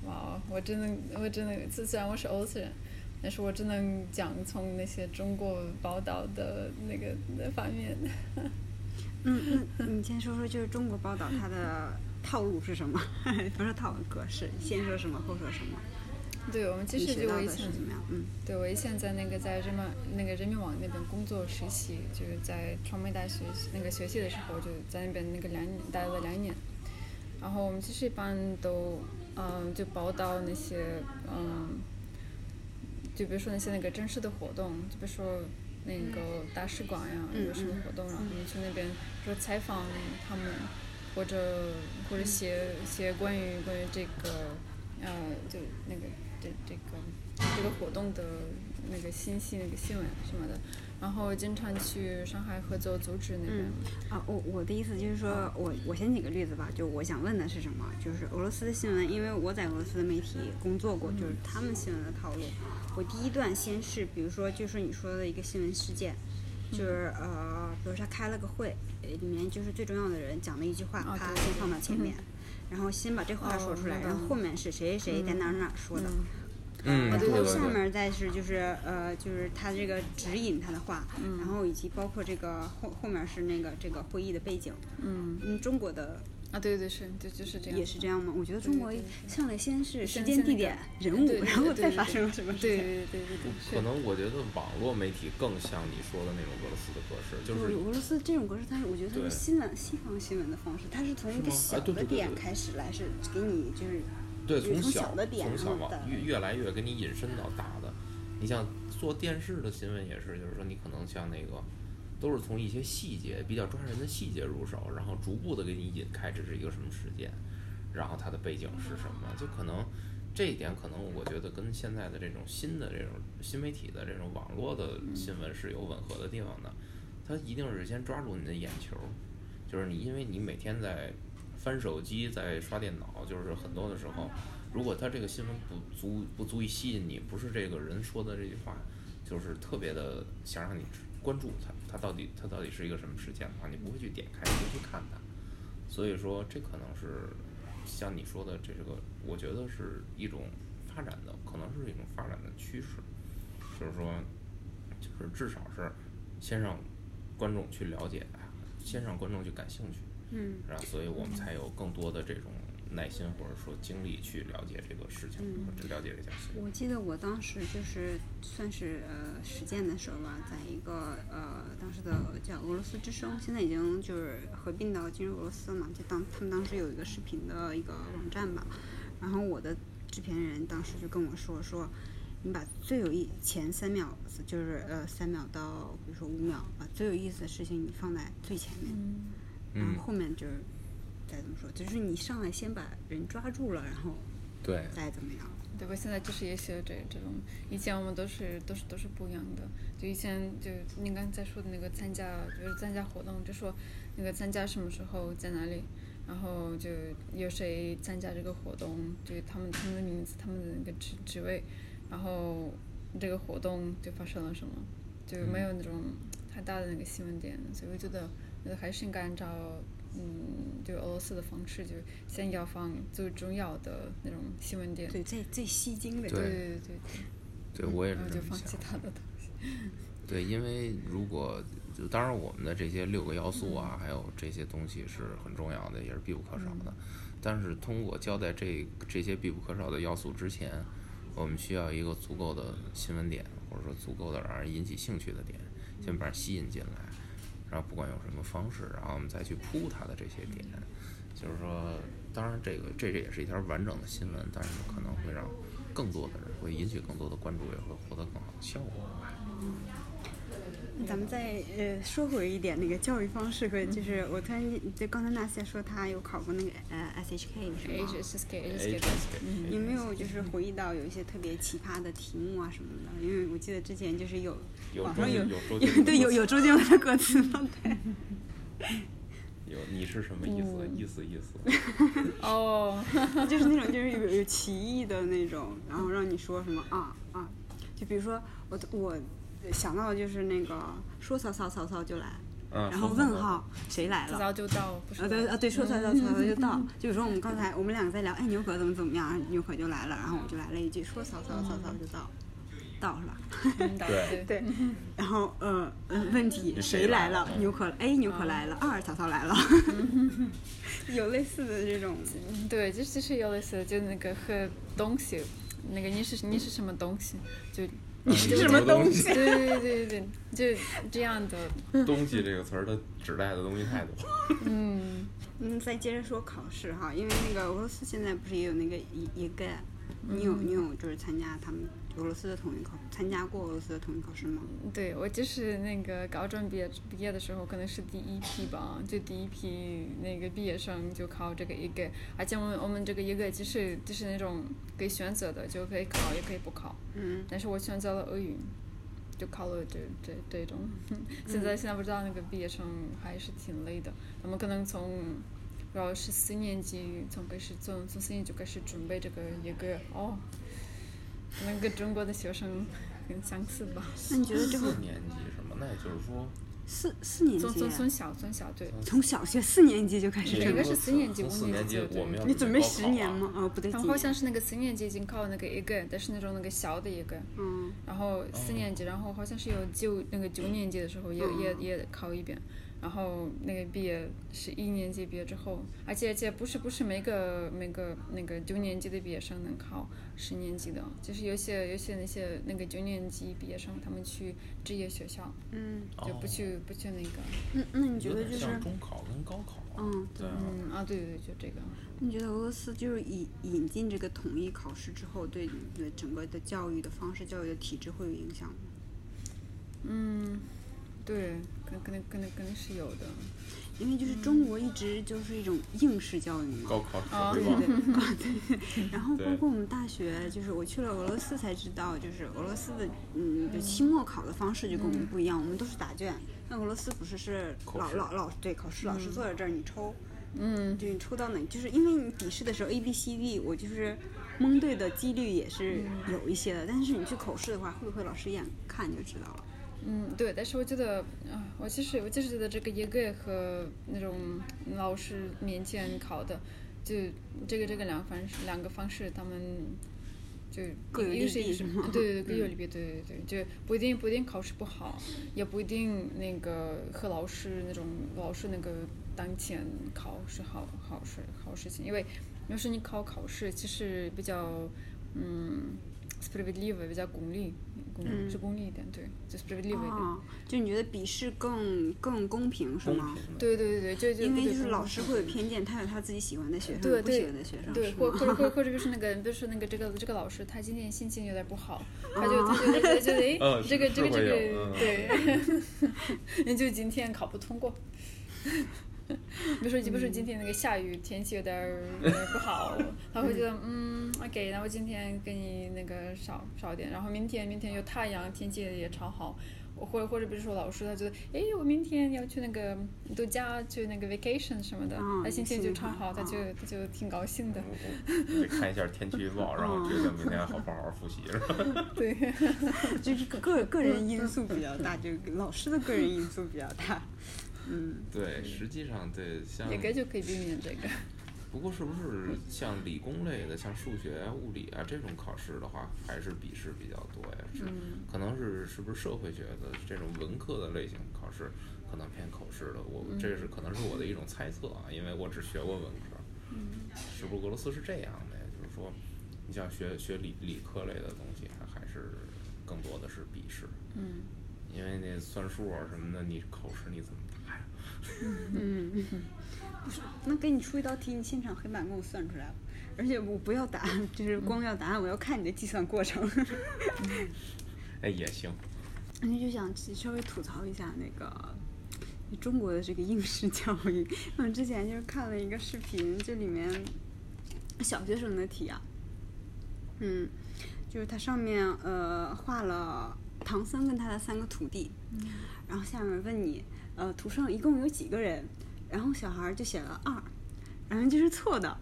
S4: 哇，我真的我真的，虽然我是俄罗斯人。但是我只能讲从那些中国报道的那个 那方面。
S2: 嗯，那你先说说，就是中国报道它的套路是什么？不是套路格式，先说什么后说什么？
S4: 对，我们其实就我以前
S2: 怎么样？嗯
S4: 对我以前在那个在人民那个人民网那边工作实习，就是在传媒大学那个学习的时候，就在那边那个两年待了两年。然后我们其实一般都嗯就报道那些嗯，就比如说那些那个正式的活动，就比如说那个大使馆呀
S2: 嗯
S4: 有什么活动，然后我们去那边说采访他们，或者或者写写关于关于这个呃就那个这这个这个活动的那个信息、那个新闻什么的，然后经常去上海合作组织那边。
S2: 啊，我我的意思就是说，我我先举个例子吧，就我想问的是什么？就是俄罗斯的新闻，因为我在俄罗斯的媒体工作过，就是他们新闻的套路。我第一段先是，比如说就是你说的一个新闻事件，就是呃，比如说他开了个会，呃里面就是最重要的人讲了一句话，
S4: 啊对
S2: 啪先放到前面，然后先把这话说出来，然后后面是谁谁谁在哪哪说的。
S3: 嗯，
S2: 然后下面再是就是呃就是他这个指引他的话，然后以及包括这个后后面是那个这个会议的背景。
S4: 嗯。
S2: 嗯，中国的
S4: 啊，对对是，就就是这样。
S2: 也是这样吗？我觉得中国
S4: 对对
S2: 上来先是时间地点人物
S4: 对，对
S2: 然后
S4: 对对对
S2: 再发生了什么事
S4: 对
S2: 情。
S4: 对对对对，是
S3: 可能我觉得网络媒体更像你说的那种俄罗斯的格式，就是
S2: 俄罗斯这种格式，它是我觉得它是新闻西方新闻的方式，它是从一个小的点
S3: 对对对
S2: 开始来，是给你就是
S3: 对，
S2: 从
S3: 小
S2: 小的点
S3: 越越来越给你引申到大的。你像做电视的新闻也是，就是说你可能像那个，都是从一些细节比较抓人的细节入手，然后逐步的给你引开这是一个什么事件，然后它的背景是什么，就可能这一点可能我觉得跟现在的这种新的这种新媒体的这种网络的新闻是有吻合的地方的，它一定是先抓住你的眼球，就是你因为你每天在翻手机，在刷电脑，就是很多的时候，如果他这个新闻不足不足以吸引你，不是这个人说的这句话，就是特别的想让你关注他，他到底它到底是一个什么事件的话，你不会去点开，不会去看它。所以说，这可能是像你说的，这个我觉得是一种发展的，可能是一种发展的趋势，就是说，就是至少是先让观众去了解它，先让观众去感兴趣。
S2: 嗯
S3: 然后所以我们才有更多的这种耐心或者说精力去了解这个事情，
S2: 嗯
S3: 或者了解这件事情。
S2: 我记得我当时就是算是呃实践的时候吧，在一个呃当时的叫俄罗斯之声，现在已经就是合并到进入俄罗斯嘛，就当他们当时有一个视频的一个网站吧，然后我的制片人当时就跟我说说。你把最有意前三秒，就是呃三秒到比如说五秒，把最有意思的事情你放在最前面，然
S3: 嗯
S2: 后后面就是再怎么说，就是你上来先把人抓住了，然后
S3: 对，
S2: 再怎么样。
S4: 对，我现在就是也写这这种，以前我们都是都是都是不一样的。就以前就你刚才说的那个参加，就是参加活动，就说那个参加什么时候在哪里，然后就有谁参加这个活动，就他们他们的名字，他们的那个职职位，然后这个活动就发生了什么，就没有那种太大的那个新闻点，所以我觉得我觉得还是应该按照嗯，就俄罗斯的方式，就先要放最重要的那种新闻点。
S2: 对，最最吸睛的。
S3: 对
S4: 对对对
S3: 对我也是这么想。
S4: 放其他的东西。
S3: 对，因为如果就当然我们的这些六个要素啊，还有这些东西是很重要的，也是必不可少的。但是通过交代这这些必不可少的要素之前，我们需要一个足够的新闻点，或者说足够的让人引起兴趣的点，先把人吸引进来，然后不管用什么方式，然后我们再去铺它的这些点。就是说，当然这个这这也是一条完整的新闻，但是可能会让更多的人会引起更多的关注，也会获得更好的效果吧。
S2: 那咱们再呃说回一点那个教育方式和就是我突然就刚才娜西亚说她有考过那个呃 SHK 是吗
S4: ？H S K H S
S3: K，HSK
S2: 有没有就是回忆到有一些特别奇葩的题目啊什么的？因为我记得之前就是有
S3: 有
S2: 网上有
S3: 周有周杰
S2: 对有有周 杰伦的歌词吗，对。
S3: 有你是什么意思？意思意思。
S4: 哦，
S2: 就是那种就是有有歧义的那种，然后让你说什么啊啊，就比如说我我想到的就是那个说曹操曹操就来，
S3: 嗯
S2: 然后问号谁来了。
S4: 早就到，
S2: 啊对啊对，说早早早早就到，就比如说我们刚才我们两个在聊，哎牛可怎么怎么样，牛可就来了，然后我就来了一句说曹操曹操就到，到是吧？
S4: 嗯到
S3: 对
S4: 对。
S2: 对，然后呃呃问题
S3: 谁
S2: 谁来
S3: 来了
S2: 了？牛可哎牛可来了，二曹操来了，有类似的这种，
S4: 嗯。对，就就是有类似的，就那个和东西，那个你是你是什么东西，就
S3: 你
S2: 是什么东西？
S4: 对对对对对，就这样的，
S3: 东西这个词儿，它指代的东西太多。
S4: 嗯。
S2: 嗯，再接着说考试哈，因为那个俄罗斯现在不是也有那个一一个，你有你有就是参加他们俄罗斯的统一考，参加过俄罗斯的统一考试吗？
S4: 对我就是那个高中毕业毕业的时候，可能是第一批吧，就第一批那个毕业生就考这个一个，而且我们我们这个一个就是就是那种可以选择的，就可以考也可以不考，
S2: 嗯，
S4: 但是我选择了俄语，就考了这这这种。现在现在不知道那个毕业生还是挺累的，他们可能从然后是四年级从开始从从四年级就开始准备这个一个哦，可能跟中国的学生很相似吧。
S2: 那你觉得这会
S3: 四年级什么？那也就是说，
S2: 四四年
S4: 从从
S2: 级，
S4: 从小从小对，
S2: 从小学四年级就开始
S4: 应该是四年级五年
S3: 年级
S4: 级对。
S2: 你准备十年吗？啊，不对，
S4: 他们好像是那个四年级已经考那个一个，但是那种那个小的一个，
S2: 嗯。
S4: 然后四年级，然后好像是有九那个九年级的时候也也也考一遍，然后那个毕业是一年级毕业之后，而且而且不是不是每个每个那个九年级的毕业生能考十年级的，就是有些有些那些那个九年级毕业生他们去职业学校，
S2: 嗯，
S4: 就不去不去那个，
S2: 那那你觉得就是
S3: 像中考跟高考。
S2: 嗯
S3: 对啊，
S4: 嗯啊对对对，就这个。
S2: 你觉得俄罗斯就是引引进这个统一考试之后，对你的整个的教育的方式、教育的体制会有影响吗？
S4: 嗯，对，可可能可能可能是有的。
S2: 因为就是中国一直就是一种应试教育嘛。
S3: 高考
S4: 啊
S3: 社会
S2: 对。对，对，然后包括我们大学，就是我去了俄罗斯才知道，就是俄罗斯的嗯，就期末考的方式就跟我们不一样，我们都是答卷，那俄罗斯不是是老老老对考试老师坐在这儿，你抽，
S4: 嗯，
S2: 就你抽到哪，就是因为你笔试的时候 A B C D，我就是蒙对的几率也是有一些的，但是你去口试的话，会不会老师一眼看就知道了？
S4: 嗯，对，但是我觉得，啊，我其实我就是觉得这个一个和那种老师面前考的，就这个这个两方式两个方式，他们就
S2: 各有
S4: 一个是对对对，各有利弊，对对对，就不一定不一定考试不好，也不一定那个和老师那种老师那个当前考是好好事好事情，因为要是你考考试，其实比较嗯。справедливо 比较功利，功
S2: 利、
S4: 是功利一点，对，就 справедливо 一点、
S2: 就你觉得笔试更更公平是吗？
S4: 对对对对，就
S2: 因为就是老师会有偏见，他有他自己喜欢的学生，不喜欢的学生，
S4: 对，或或者或者就是那个，就是那个这个这个老师，他今天心情有点不好，他就他就觉就哎、这个这个这个，对，那、就今天考不通过。比如说，比如说今天那个下雨，天气有点儿有点不好，他会觉得 嗯，OK，那我今天给你那个少少点，然后明天明天有太阳，天气也超好，或者或者比如说老师他觉得，哎，我明天要去那个度假，去那个 vacation 什么的，
S2: 嗯
S4: 他心情就超好，他就他就挺高兴的。
S3: 我我得看一下天气预报，然后决定明天好不好好复习，是吧？
S4: 对，
S2: 就是个个人因素比较大，就老师的个人因素比较大。嗯，
S3: 对，实际上对像
S4: 这个就可以避免这个。
S3: 不过是不是像理工类的，像数学啊、物理啊这种考试的话，还是笔试比较多呀？是，可能是是不是社会学的这种文科的类型考试，可能偏口试的？我这是可能是我的一种猜测啊，因为我只学过文科。嗯是不是俄罗斯是这样的呀？就是说，你像学学理理科类的东西，它还是更多的是笔试。
S4: 嗯，
S3: 因为那算数啊什么的，你口试你怎么答呀？
S2: 那给你出一道题，你现场黑板给我算出来了，而且我不要答案，就是光要答案，我要看你的计算过程。
S3: 哎，也行。
S2: 那就想稍微吐槽一下那个中国的这个应试教育。我之前就是看了一个视频，这里面小学生的题啊，嗯，就是它上面呃画了唐僧跟他的三个徒弟，然后下面问你呃图上一共有几个人，然后小孩儿就写了二，然后就是错的。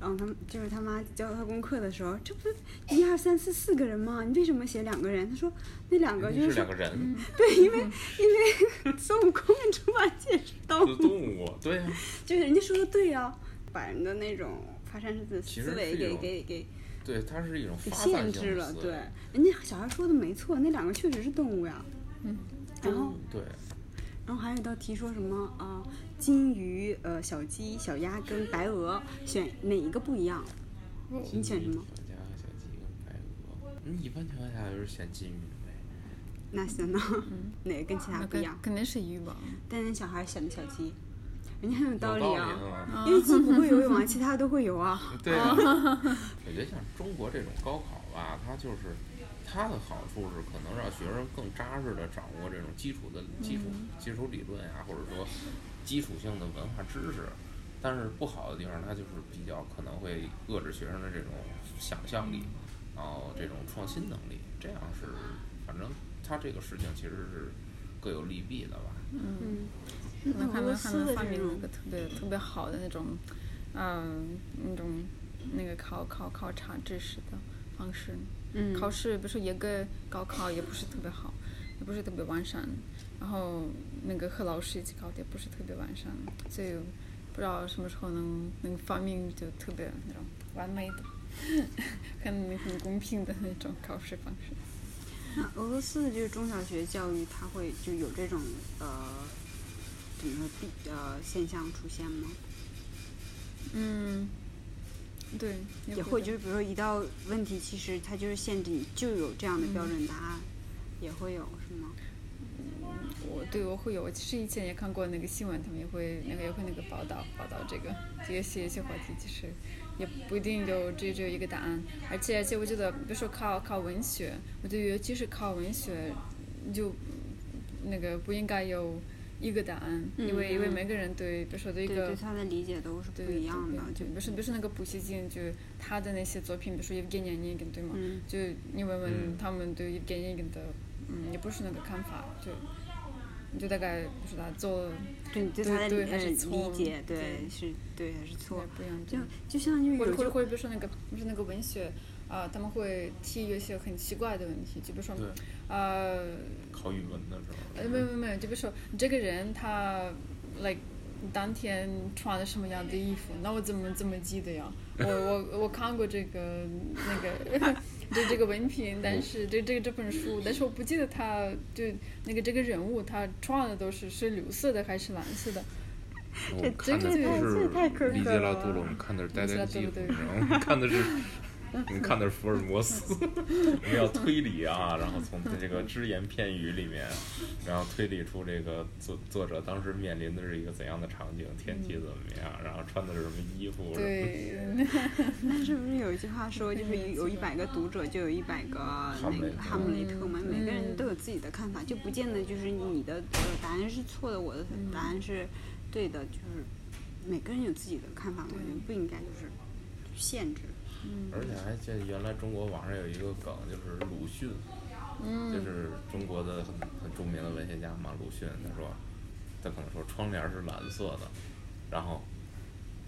S2: 然后他们就是他妈教他功课的时候，这不是一二三四四个人吗？你为什么写两个人？他说那两个就是
S3: 是两个人，
S2: 对，因为因为 孙悟空跟猪八戒是动
S3: 是
S2: 物，
S3: 动物，对呀、
S2: 就是人家说的对呀、把人的那种发散式的思维给给给
S3: 对，它是一种
S2: 给
S3: 发散
S2: 限制了，对，人家小孩说的没错，那两个确实是动物呀。嗯，然后
S3: 对，
S2: 然后还有一道题说什么啊、金鱼、呃小鸡、小鸭跟白鹅选哪一个不一样？你选什么？
S3: 小鸭小鸡跟白鹅，你，一般情况下就是选金鱼呗。
S2: 那行呢？哪个跟其他不一样
S4: 肯？定是鱼吧。
S2: 但是小孩选的小鸡，人家很有道理啊，
S3: 啊。
S2: 因为鸡不会游泳啊，其他都会游啊。
S3: 对啊，我觉得像中国这种高考吧，它就是它的好处是可能让学生更扎实的掌握这种基础的基础基础理论呀，或者说基础性的文化知识。但是不好的地方，它就是比较可能会遏制学生的这种想象力，然后这种创新能力。这样是，反正它这个事情其实是各有利弊的吧。
S2: 嗯，
S4: 那还
S2: 俄罗
S4: 能还能
S2: 斯的这种
S4: 发明那个特别特别好的那种，嗯、那种那个考考考察知识的方式。
S2: 嗯
S4: 考试比如说一个高考也不是特别好，也不是特别完善，然后那个和老师一起考的也不是特别完善，所以不知道什么时候能能发明就特别那种完美的，很很公平的那种考试方式。
S2: 那俄罗斯的这个中小学教育，它会就有这种呃怎么说弊呃现象出现吗？
S4: 嗯，对，
S2: 也会就是比如说一道问题，其实它就是限制你就有这样的标准答案，也会有是吗？
S4: 我对我会有，我其实以前也看过那个新闻，他们也会那个也会那个报道报道这个这个写一些话题，其实也不一定有只只有一个答案，而且而且我觉得，比如说考考文学，我觉得尤其是考文学，就那个不应该有一个答案，因为因为
S2: 嗯。
S4: 每个人对比如说对一个
S2: 对他的理解都是不一样的，就
S4: 对比如说比如说那个普希金，就他的那些作品，比如说 Evgeny Onegin 对吗？
S2: 嗯。
S4: 就你问问
S3: 嗯
S4: 他们对 Evgeny Onegin 的，嗯，也不是那个看法，就就大概不是他做
S2: 对对
S4: 还
S2: 呃
S4: 是错
S2: 理解，
S4: 对
S2: 对。是对还是错，
S4: 不一样，
S2: 就就像就
S4: 或者或者
S2: 有就
S4: 或者比如说那个不是那个文学啊、他们会提一些很奇怪的问题，就比如说
S3: 对
S4: 呃
S3: 考语文的时候，
S4: 呃没有没有没有，就比如说这个人他 like 当天穿的什么样的衣服，那我怎么怎么记得呀？我我我看过这个那个 就这个文凭，但是这这个这本书，但是我不记得他就那个这个人物他穿的都是是绿色的还是蓝色的。
S3: 我看的
S2: 这
S3: 不
S2: 这太苛刻
S3: 是里杰拉
S2: 了
S3: 杜隆，看的
S4: 对
S3: 然后看的是。你看的是福尔摩斯，我们要推理啊，然后从这个只言片语里面，然后推理出这个作作者当时面临的是一个怎样的场景，天气怎么样，然后穿的是什么衣服，
S4: 对，
S2: 那是不是有一句话说，就是有有一百个读者就有一百个那个哈姆雷特嘛？每个人都有自己的看法，就不见得就是你的呃答案是错的，我的答案是对的，就是每个人有自己的看法嘛，不应该就是限制。
S3: 而且还记得原来中国网上有一个梗，就是鲁迅，就是中国的很很著名的文学家嘛，鲁迅，他说，他可能说窗帘是蓝色的，然后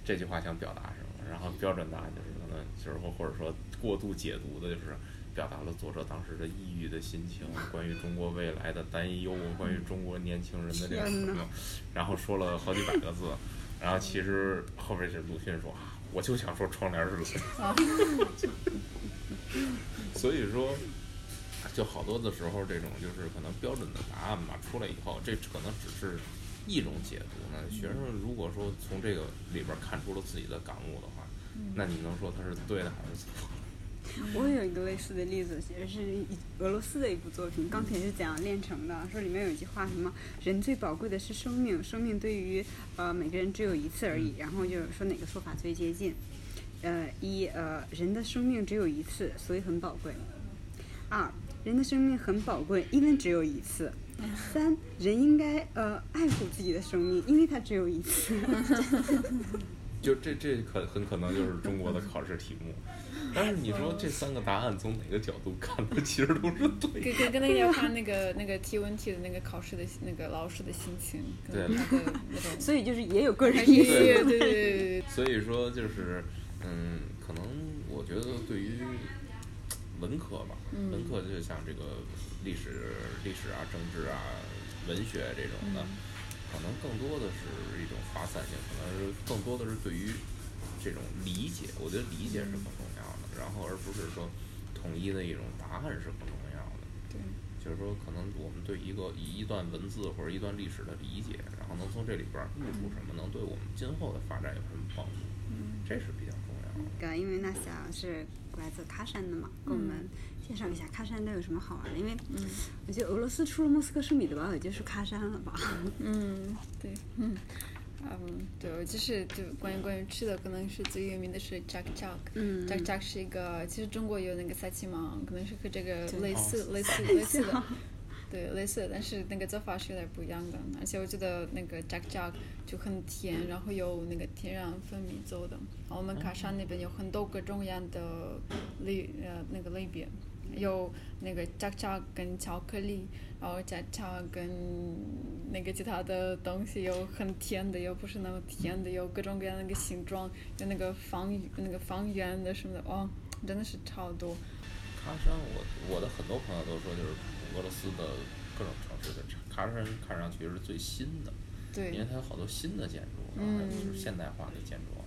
S3: 这句话想表达什么？然后标准答案就是可能就是或或者说过度解读的就是。表达了作者当时的抑郁的心情，关于中国未来的担忧，关于中国年轻人的这个然后说了好几百个字，然后其实后边是鲁迅说，啊我就想说窗帘是蓝的。所以说，就好多的时候，这种就是可能标准的答案吧出来以后，这可能只是一种解读呢。学生如果说从这个里边看出了自己的感悟的话，那你能说他是对的还是错的？
S2: 我有一个类似的例子，也是俄罗斯的一部作品《钢铁是怎样炼成的》，说里面有一句话，什么“人最宝贵的是生命，生命对于呃每个人只有一次而已”，然后就是说哪个说法最接近？呃，一呃，人的生命只有一次，所以很宝贵；二，人的生命很宝贵，因为只有一次；三，人应该呃爱护自己的生命，因为它只有一次。
S3: 就这这可很可能就是中国的考试题目。但是你说这三个答案从哪个角度看，它其实都是对的。
S4: 跟跟跟那个要看那个那个提问题的那个考试的那个老师的心情，跟
S3: 对
S4: 他的那种。
S2: 所以就是也有个人
S4: 对
S2: 意见。
S4: 对对对对，
S3: 所以说就是，嗯，可能我觉得对于文科吧，文科就像这个历史、历史啊、政治啊、文学这种的，可能更多的是一种发散性，可能是更多的是对于这种理解，我觉得理解是更重要的，然后而不是说统一的一种答案是更重要的。
S4: 对，
S3: 就是说，可能我们对一个一一段文字或者一段历史的理解，然后能从这里边儿悟出什么，能对我们今后的发展有什么帮助，这是比较重要的。
S2: 对，因为那小是来自喀山的嘛，跟我们介绍一下喀山都有什么好玩的。因为我觉得俄罗斯除了莫斯科是米德堡，也就是喀山了吧。
S4: 嗯，对，嗯，嗯，对，我就是就关于关于吃的，可能是最有名的是 Jack Jack。
S2: 嗯
S4: Jack Jack 是一个，其实中国有那个萨琪芒，可能是和这个类似、类似类似的，对，类似的，但是那个做法是有点不一样的。而且我觉得那个 Jack Jack 就很甜，然后有那个天然蜂蜜做的。我们喀山那边有很多各种各样的类呃那个类别，有那个 Jack Jack 跟巧克力，然后 Jack Jack 跟那个其他的东西，有很甜的，有不是那么甜的，有各种各样的那个形状，有那个方那个方圆的什么的，哇，真的是超多。
S3: 喀山，我我的很多朋友都说，就是俄罗斯的各种城市的喀山看上去是最新的，因为，它有好多新的建筑，然后就是现代化的建筑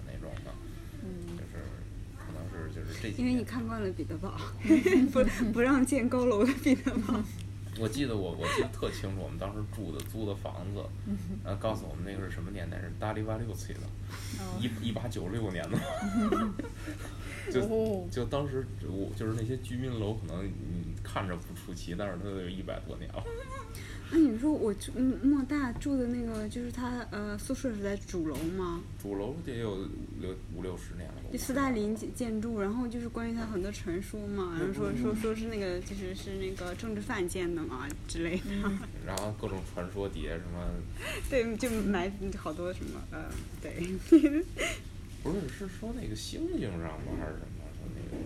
S3: 就是这几
S2: 因为你。看惯了彼得堡，不不让建高楼的彼得堡。
S3: 我记得我我记得特清楚，我们当时住的租的房子，然后告诉我们那个是什么年代，是大力八六起的，
S4: 哦
S3: 一一八九六年的，就
S4: 哦
S3: 就当时我就是那些居民楼，可能你看着不出奇，但是它都有一百多年了。
S2: 那你说我住嗯莫大住的那个，就是他呃宿舍是在主楼吗？
S3: 主楼得有六五六十年了吧。
S2: 就斯大林建建筑，然后就是关于他很多传说嘛，然后说说说是那个就是是那个政治犯建的嘛之类的，
S3: 然后各种传说底下什么，
S2: 对，就埋好多什么呃，对，
S3: 不是是说那个星星上吗？还是什么？说那个？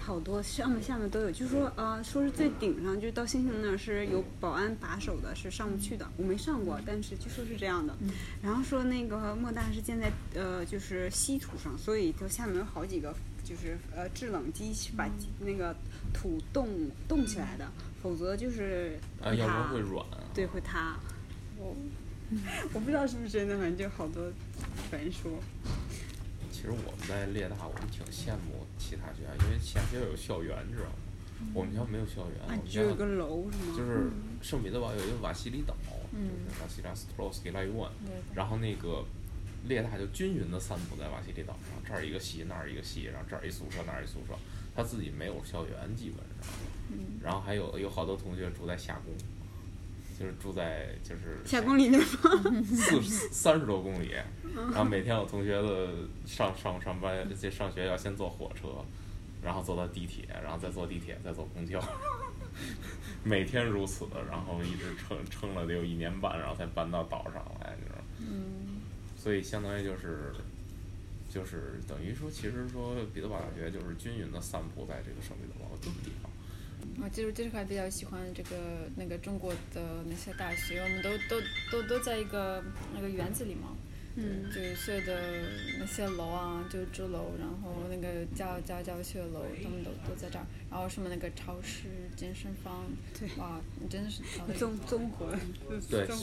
S2: 好多上面下面都有，就是说呃说是最顶上，就是到星星那儿是有保安把守的，是上不去的。我没上过，但是据说是这样的。然后说那个莫大是建在呃就是稀土上，所以就下面有好几个就是呃制冷机去把那个土冻冻起来的，否则就是
S3: 啊，要不然
S2: 塌
S3: 会软啊。
S2: 对，会塌。我 我不知道是不是真的，反正就好多传说。
S3: 其实我们在列大，我们挺羡慕其他学校，因为其他学校有校园，知道吗？我们学校没有校园，我
S2: 啊
S3: 们，学校
S2: 有个楼是吗？
S3: 就是圣彼得堡有一个瓦西里岛，就是瓦西里斯特罗斯基拉伊万，然后那个列大就均匀的散布在瓦西里岛上，这儿一个系，那儿一个系，然后这儿一宿舍，那儿一宿舍，他自己没有校园基本上，然后还有有好多同学住在夏宫，就是住在就是
S2: 下公里那方。
S3: 四三十多公里，然后每天我同学的上上上班，这上学要先坐火车，然后坐到地铁，然后再坐地铁，再坐公交，每天如此，然后一直撑撑了得有一年半，然后才搬到岛上来，你知道吗？
S4: 嗯，
S3: 所以相当于就是。就是等于说，其实说彼得堡大学就是均匀的散布在这个圣彼得堡各个地方。
S4: 我就是这块比较喜欢这个那个中国的那些大学，我们都都都都在一个那个园子里嘛，
S2: 嗯，
S4: 就是所有的那些楼啊，就是主楼，然后那个教教教学楼，他们都都在这儿，然后什么那个超市、健身房，
S2: 对
S4: 哇，真的是超级
S2: 综综合，
S3: 对。中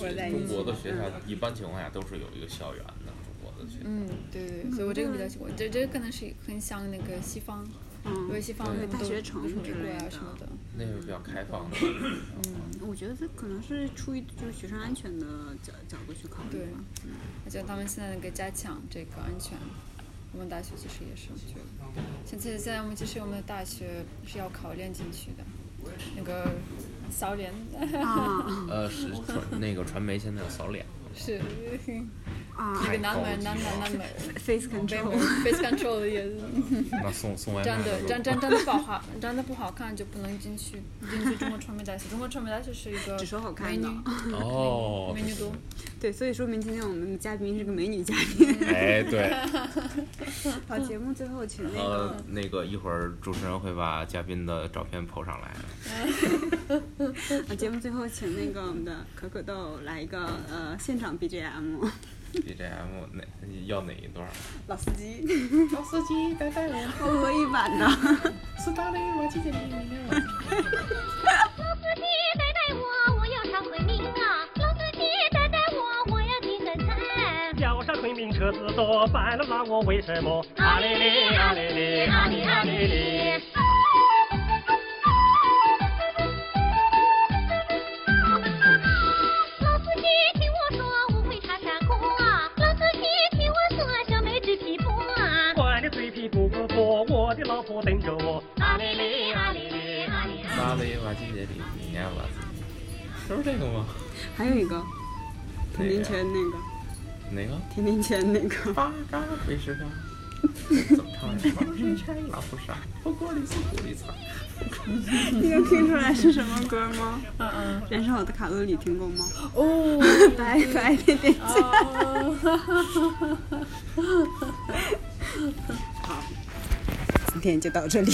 S3: 国 的学校
S2: 嗯
S3: 一般情况下都是有一个校园的，中国的学校。
S4: 嗯，对对对，所以我这个比较喜欢，这这可能是很像那个西方，因为
S2: 嗯，
S4: 西方
S3: 对
S4: 都
S2: 大学城之类的。
S4: 啊什么的，
S3: 那个比较开放的。
S2: 我觉得这可能是出于就是学生安全的角角度去考虑
S4: 对
S2: 吧。
S4: 而且他们现在那个加强这个安全，我们大学其实也是，我觉得。现在现在我们其实我们的大学是要考练进去的，那个扫脸。
S2: 啊。
S3: 呃，是传那个传媒现在要扫脸，
S4: 是。
S2: 啊。
S4: 那个南门南门南门
S2: ，face
S4: control，face
S2: control
S4: 也是。
S3: 那送送外卖
S4: 长得
S3: 的
S4: 长长长得不好长得不好看就不能进去进去中国传媒大学。中国传媒大学是一个
S2: 只说好看
S4: 美女
S2: 的
S3: 哦，
S4: 美女多。
S2: 对，所以说明今天我们的嘉宾是个美女嘉宾。
S3: 哎，对，
S2: 好，节目最后请那
S3: 呃
S2: 个，
S3: 那个一会儿主持人会把嘉宾的照片 PO 上来。
S2: 啊，节目最后请那个我们的可可豆来一个呃现场 BGM。
S3: BGM 哪要哪一段？
S2: 老司机，
S3: 老司机带带我，
S2: 欧俄语版的。
S3: 斯大林，我记得你。
S6: 老司机带带我，我要上昆明啊！老司机带带我，我要进个山。
S7: 要上昆明车子多，白了拉我为什么？啊哩哩啊哩哩啊哩啊哩哩。我的老婆等着我。
S6: 啊哩哩啊哩哩啊哩啊！
S3: 拉雷瓦季杰里，你念吧。是不是这个吗？
S2: 还有一个，甜甜圈那个，
S3: 哪个？
S2: 甜甜圈那个。
S3: 八嘎会是吧？怎么唱的？双人圈拉不上，不过里是玻璃碴。
S2: 你能听出来是什么歌吗？嗯嗯。燃烧我的卡路里听过吗？
S4: 哦，
S2: 白白甜甜圈。好，今天就到这里。